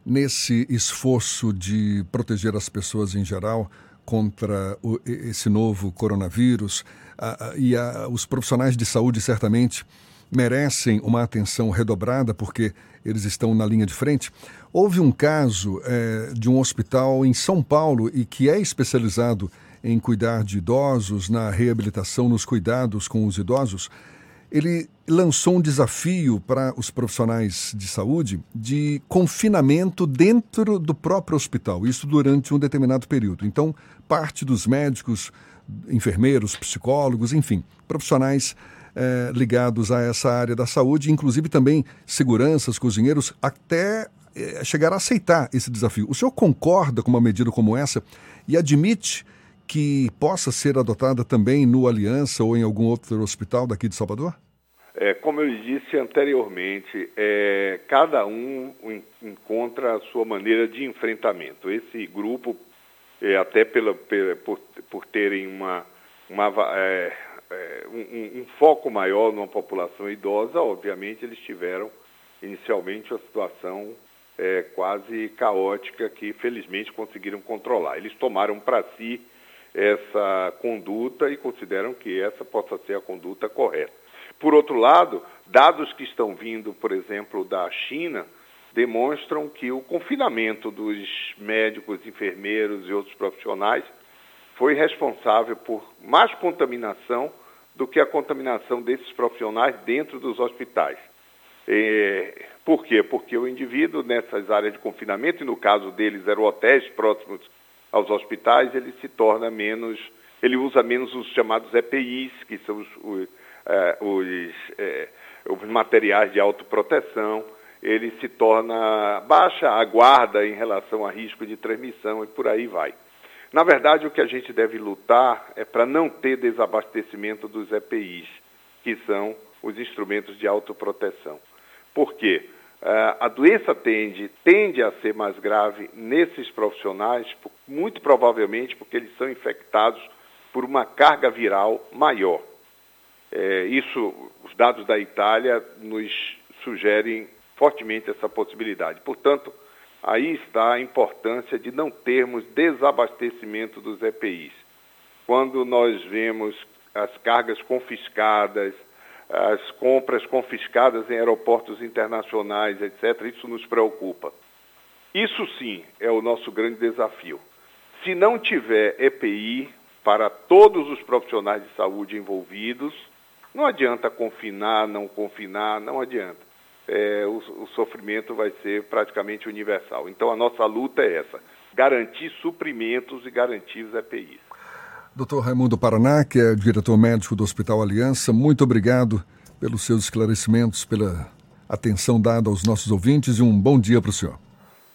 nesse esforço de proteger as pessoas em geral contra o, esse novo coronavírus, a, a, e a, os profissionais de saúde certamente merecem uma atenção redobrada porque eles estão na linha de frente. Houve um caso é, de um hospital em São Paulo e que é especializado em cuidar de idosos, na reabilitação, nos cuidados com os idosos. Ele lançou um desafio para os profissionais de saúde de confinamento dentro do próprio hospital, isso durante um determinado período. Então, parte dos médicos, enfermeiros, psicólogos, enfim, profissionais é, ligados a essa área da saúde, inclusive também seguranças, cozinheiros, até é, chegar a aceitar esse desafio. O senhor concorda com uma medida como essa e admite que possa ser adotada também no Aliança ou em algum outro hospital daqui de Salvador? É, como eu disse anteriormente, é, cada um encontra a sua maneira de enfrentamento. Esse grupo, é, até pela, pela, por, por terem uma, uma é, um, um, foco maior numa população idosa, obviamente eles tiveram inicialmente uma situação é, quase caótica que felizmente conseguiram controlar. Eles tomaram para si essa conduta e consideram que essa possa ser a conduta correta. Por outro lado, dados que estão vindo, por exemplo, da China, demonstram que o confinamento dos médicos, enfermeiros e outros profissionais foi responsável por mais contaminação do que a contaminação desses profissionais dentro dos hospitais. É, por quê? Porque o indivíduo nessas áreas de confinamento, e no caso deles eram hotéis próximos aos hospitais, ele se torna menos, ele usa menos os chamados EPIs, que são os, os, é, os, é, os materiais de autoproteção, ele se torna baixa a guarda em relação a risco de transmissão e por aí vai. Na verdade, o que a gente deve lutar é para não ter desabastecimento dos EPIs, que são os instrumentos de autoproteção. Por quê? Uh, a doença tende, tende a ser mais grave nesses profissionais, muito provavelmente porque eles são infectados por uma carga viral maior. É, isso, os dados da Itália nos sugerem fortemente essa possibilidade. Portanto, aí está a importância de não termos desabastecimento dos EPIs. Quando nós vemos as cargas confiscadas, as compras confiscadas em aeroportos internacionais, etc., isso nos preocupa. Isso sim é o nosso grande desafio. Se não tiver EPI para todos os profissionais de saúde envolvidos, não adianta confinar, não confinar, não adianta é, o, o sofrimento vai ser praticamente universal. Então a nossa luta é essa: garantir suprimentos e garantir os EPIs. Doutor Raimundo Paraná, que é diretor médico do Hospital Aliança, muito obrigado pelos seus esclarecimentos, pela atenção dada aos nossos ouvintes e um bom dia para o senhor.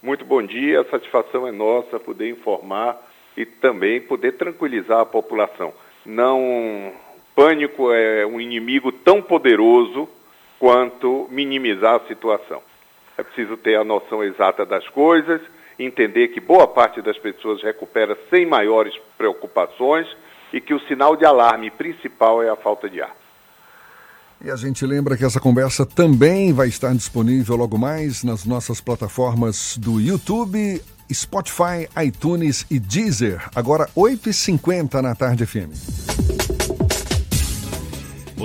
Muito bom dia, a satisfação é nossa poder informar e também poder tranquilizar a população. Não, pânico é um inimigo tão poderoso quanto minimizar a situação. É preciso ter a noção exata das coisas, entender que boa parte das pessoas recupera sem maiores preocupações e que o sinal de alarme principal é a falta de ar. E a gente lembra que essa conversa também vai estar disponível logo mais nas nossas plataformas do YouTube, Spotify, iTunes e Deezer. Agora 8h50 na tarde FM.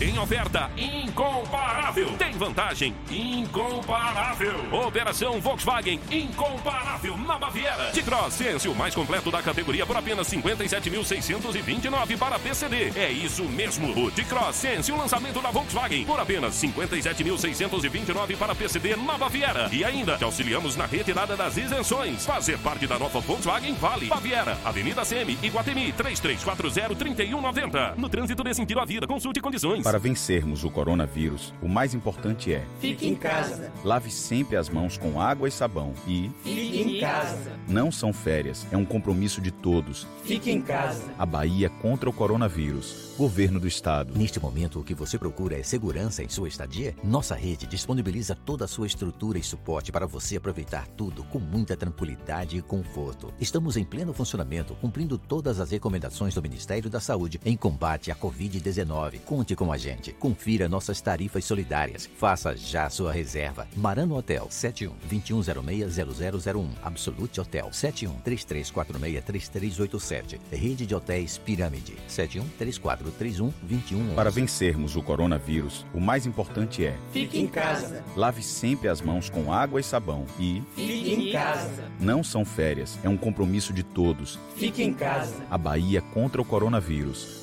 Em oferta incomparável. Tem vantagem incomparável. Operação Volkswagen incomparável na Baviera. De Cross Sense, o mais completo da categoria por apenas 57.629 para PCD. É isso mesmo. O T-Cross Sense, o lançamento da Volkswagen por apenas 57.629 para PCD na Baviera. E ainda te auxiliamos na retirada das isenções. Fazer parte da nova Volkswagen vale. Baviera, Avenida CM, Iguatemi, 3340-3190. No trânsito desse sentido à vida, consulte condições. Para vencermos o coronavírus, o mais importante é: fique em casa. Lave sempre as mãos com água e sabão e fique em casa. Não são férias, é um compromisso de todos. Fique em casa. A Bahia contra o coronavírus. Governo do Estado. Neste momento, o que você procura é segurança em sua estadia? Nossa rede disponibiliza toda a sua estrutura e suporte para você aproveitar tudo com muita tranquilidade e conforto. Estamos em pleno funcionamento, cumprindo todas as recomendações do Ministério da Saúde em combate à Covid-19. Conte com a gente. Confira nossas tarifas solidárias. Faça já sua reserva. Marano Hotel 71 2106 0001. Absolute Hotel 71 3346 3387. Rede de Hotéis Pirâmide 71 34 31 21 Para vencermos o coronavírus, o mais importante é: fique em casa. Lave sempre as mãos com água e sabão e fique em casa. Não são férias, é um compromisso de todos. Fique em casa. A Bahia contra o coronavírus.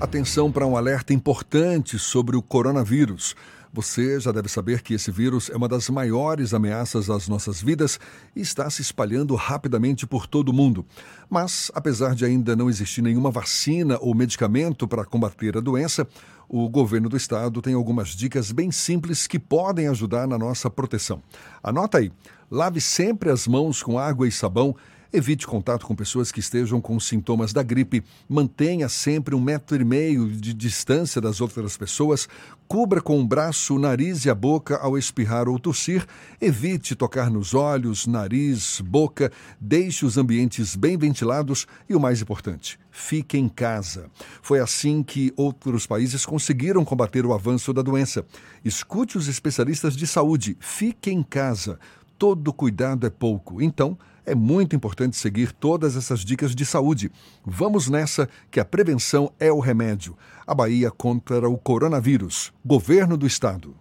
Atenção para um alerta importante sobre o coronavírus. Você já deve saber que esse vírus é uma das maiores ameaças às nossas vidas e está se espalhando rapidamente por todo o mundo. Mas, apesar de ainda não existir nenhuma vacina ou medicamento para combater a doença, o governo do estado tem algumas dicas bem simples que podem ajudar na nossa proteção. Anota aí: lave sempre as mãos com água e sabão Evite contato com pessoas que estejam com sintomas da gripe. Mantenha sempre um metro e meio de distância das outras pessoas. Cubra com o braço, o nariz e a boca ao espirrar ou tossir. Evite tocar nos olhos, nariz, boca. Deixe os ambientes bem ventilados e o mais importante, fique em casa. Foi assim que outros países conseguiram combater o avanço da doença. Escute os especialistas de saúde. Fique em casa. Todo cuidado é pouco. Então, é muito importante seguir todas essas dicas de saúde. Vamos nessa, que a prevenção é o remédio. A Bahia contra o coronavírus. Governo do Estado.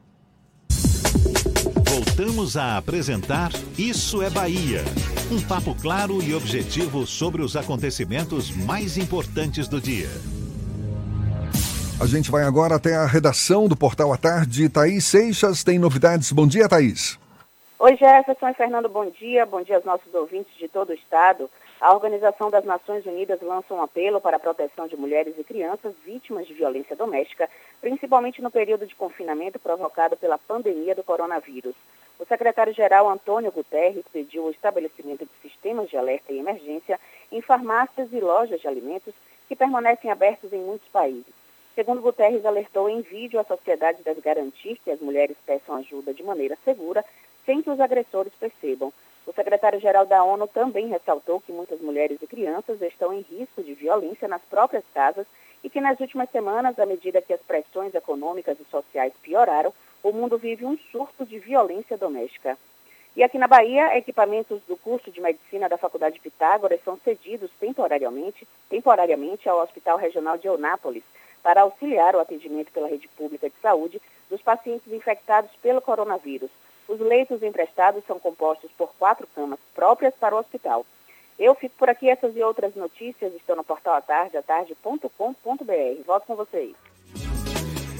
Voltamos a apresentar Isso é Bahia. Um papo claro e objetivo sobre os acontecimentos mais importantes do dia. A gente vai agora até a redação do Portal à Tarde. Thaís Seixas tem novidades. Bom dia, Thaís. Oi, Jefferson e Fernando, bom dia. Bom dia aos nossos ouvintes de todo o Estado. A Organização das Nações Unidas lança um apelo para a proteção de mulheres e crianças vítimas de violência doméstica, principalmente no período de confinamento provocado pela pandemia do coronavírus. O secretário-geral Antônio Guterres pediu o estabelecimento de sistemas de alerta e emergência em farmácias e lojas de alimentos que permanecem abertos em muitos países. Segundo Guterres, alertou em vídeo a sociedade deve garantir que as mulheres peçam ajuda de maneira segura sem que os agressores percebam. O secretário-geral da ONU também ressaltou que muitas mulheres e crianças estão em risco de violência nas próprias casas e que nas últimas semanas, à medida que as pressões econômicas e sociais pioraram, o mundo vive um surto de violência doméstica. E aqui na Bahia, equipamentos do curso de medicina da Faculdade Pitágoras são cedidos temporariamente, temporariamente ao Hospital Regional de Eunápolis para auxiliar o atendimento pela rede pública de saúde dos pacientes infectados pelo coronavírus. Os leitos emprestados são compostos por quatro camas próprias para o hospital. Eu fico por aqui. Essas e outras notícias estão no portal atarde, atarde.com.br. Volto com vocês.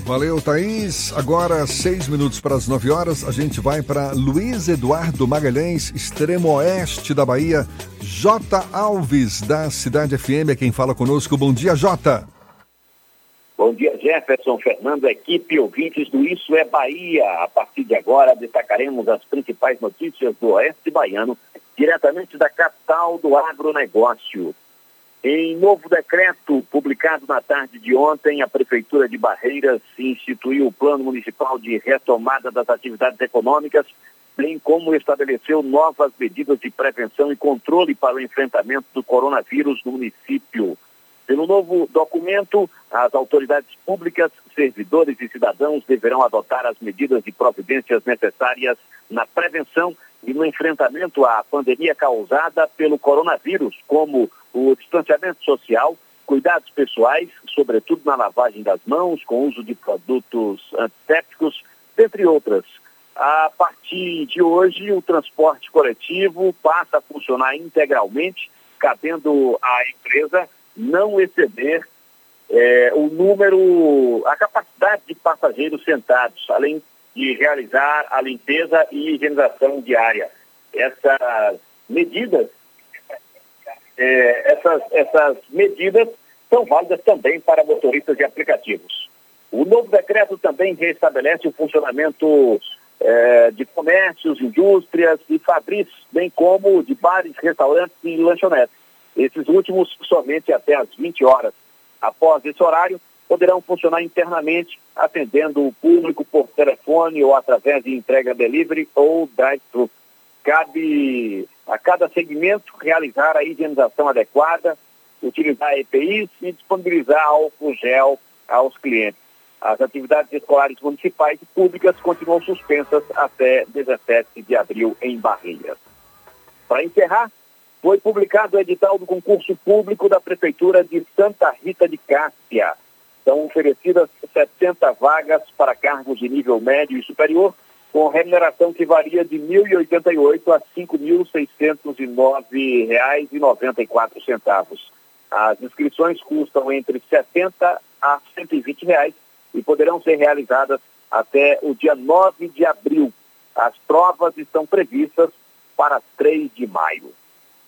Valeu, Thaís. Agora, seis minutos para as nove horas, a gente vai para Luiz Eduardo Magalhães, extremo oeste da Bahia. J. Alves, da Cidade FM, é quem fala conosco. Bom dia, Jota. Bom dia, Jefferson, Fernando, equipe, ouvintes do Isso é Bahia. A partir de agora, destacaremos as principais notícias do Oeste Baiano, diretamente da capital do agronegócio. Em novo decreto publicado na tarde de ontem, a Prefeitura de Barreiras instituiu o Plano Municipal de Retomada das Atividades Econômicas, bem como estabeleceu novas medidas de prevenção e controle para o enfrentamento do coronavírus no município. Pelo novo documento, as autoridades públicas, servidores e cidadãos deverão adotar as medidas e providências necessárias na prevenção e no enfrentamento à pandemia causada pelo coronavírus, como o distanciamento social, cuidados pessoais, sobretudo na lavagem das mãos, com uso de produtos antissépticos, entre outras. A partir de hoje, o transporte coletivo passa a funcionar integralmente, cabendo à empresa não exceder é, o número, a capacidade de passageiros sentados, além de realizar a limpeza e higienização diária. Essas medidas, é, essas, essas medidas são válidas também para motoristas de aplicativos. O novo decreto também restabelece o funcionamento é, de comércios, indústrias e fabris, bem como de bares, restaurantes e lanchonetes. Esses últimos somente até às 20 horas. Após esse horário, poderão funcionar internamente, atendendo o público por telefone ou através de entrega delivery ou drive-thru. Cabe a cada segmento realizar a higienização adequada, utilizar EPIs e disponibilizar álcool gel aos clientes. As atividades escolares municipais e públicas continuam suspensas até 17 de abril em Barreiras. Para encerrar, foi publicado o edital do concurso público da Prefeitura de Santa Rita de Cássia. São oferecidas 70 vagas para cargos de nível médio e superior, com remuneração que varia de R$ 1.088 a R$ 5.609,94. As inscrições custam entre R$ 70 a 120 reais e poderão ser realizadas até o dia 9 de abril. As provas estão previstas para 3 de maio.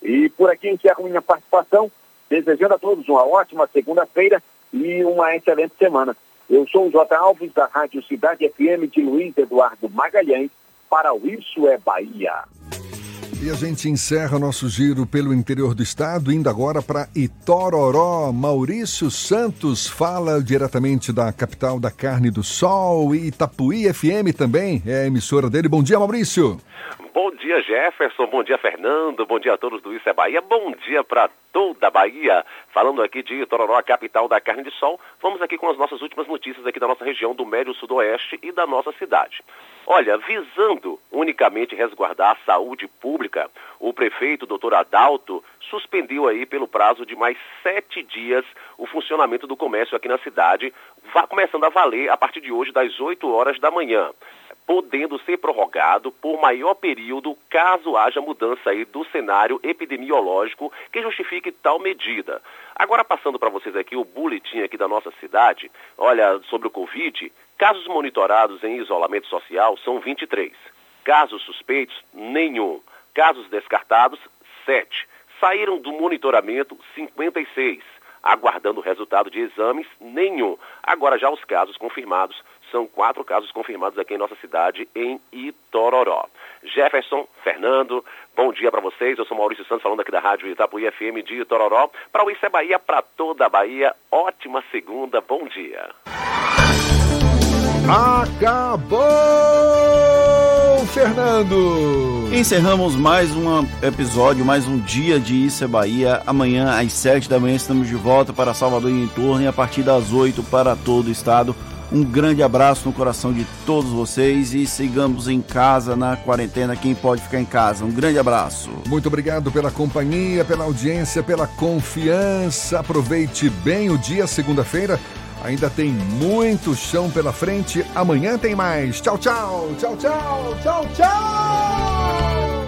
E por aqui encerro minha participação, desejando a todos uma ótima segunda-feira e uma excelente semana. Eu sou o J. Alves, da Rádio Cidade FM de Luiz Eduardo Magalhães, para o Isso é Bahia. E a gente encerra nosso giro pelo interior do estado, indo agora para Itororó. Maurício Santos fala diretamente da capital da carne do sol e Itapuí FM também, é a emissora dele. Bom dia, Maurício. Bom dia, Jefferson. Bom dia, Fernando. Bom dia a todos do Isso é Bahia. Bom dia para toda a Bahia. Falando aqui de Itororó, capital da carne de sol, vamos aqui com as nossas últimas notícias aqui da nossa região do Médio Sudoeste e da nossa cidade. Olha, visando unicamente resguardar a saúde pública, o prefeito, doutor Adalto, suspendeu aí pelo prazo de mais sete dias o funcionamento do comércio aqui na cidade, começando a valer a partir de hoje das 8 horas da manhã podendo ser prorrogado por maior período caso haja mudança aí do cenário epidemiológico que justifique tal medida. Agora passando para vocês aqui o boletim aqui da nossa cidade, olha, sobre o Covid, casos monitorados em isolamento social são 23. Casos suspeitos, nenhum. Casos descartados, 7. Saíram do monitoramento 56. Aguardando o resultado de exames, nenhum. Agora já os casos confirmados são quatro casos confirmados aqui em nossa cidade, em Itororó. Jefferson, Fernando, bom dia para vocês. Eu sou Maurício Santos, falando aqui da Rádio Itapuí FM de Itororó. Para o Isso é Bahia, para toda a Bahia, ótima segunda, bom dia. Acabou, Fernando! Encerramos mais um episódio, mais um dia de Isso é Bahia. Amanhã, às sete da manhã, estamos de volta para Salvador e em torno e a partir das oito para todo o estado. Um grande abraço no coração de todos vocês e sigamos em casa na quarentena. Quem pode ficar em casa? Um grande abraço. Muito obrigado pela companhia, pela audiência, pela confiança. Aproveite bem o dia, segunda-feira. Ainda tem muito chão pela frente. Amanhã tem mais. Tchau, tchau. Tchau, tchau. Tchau, tchau.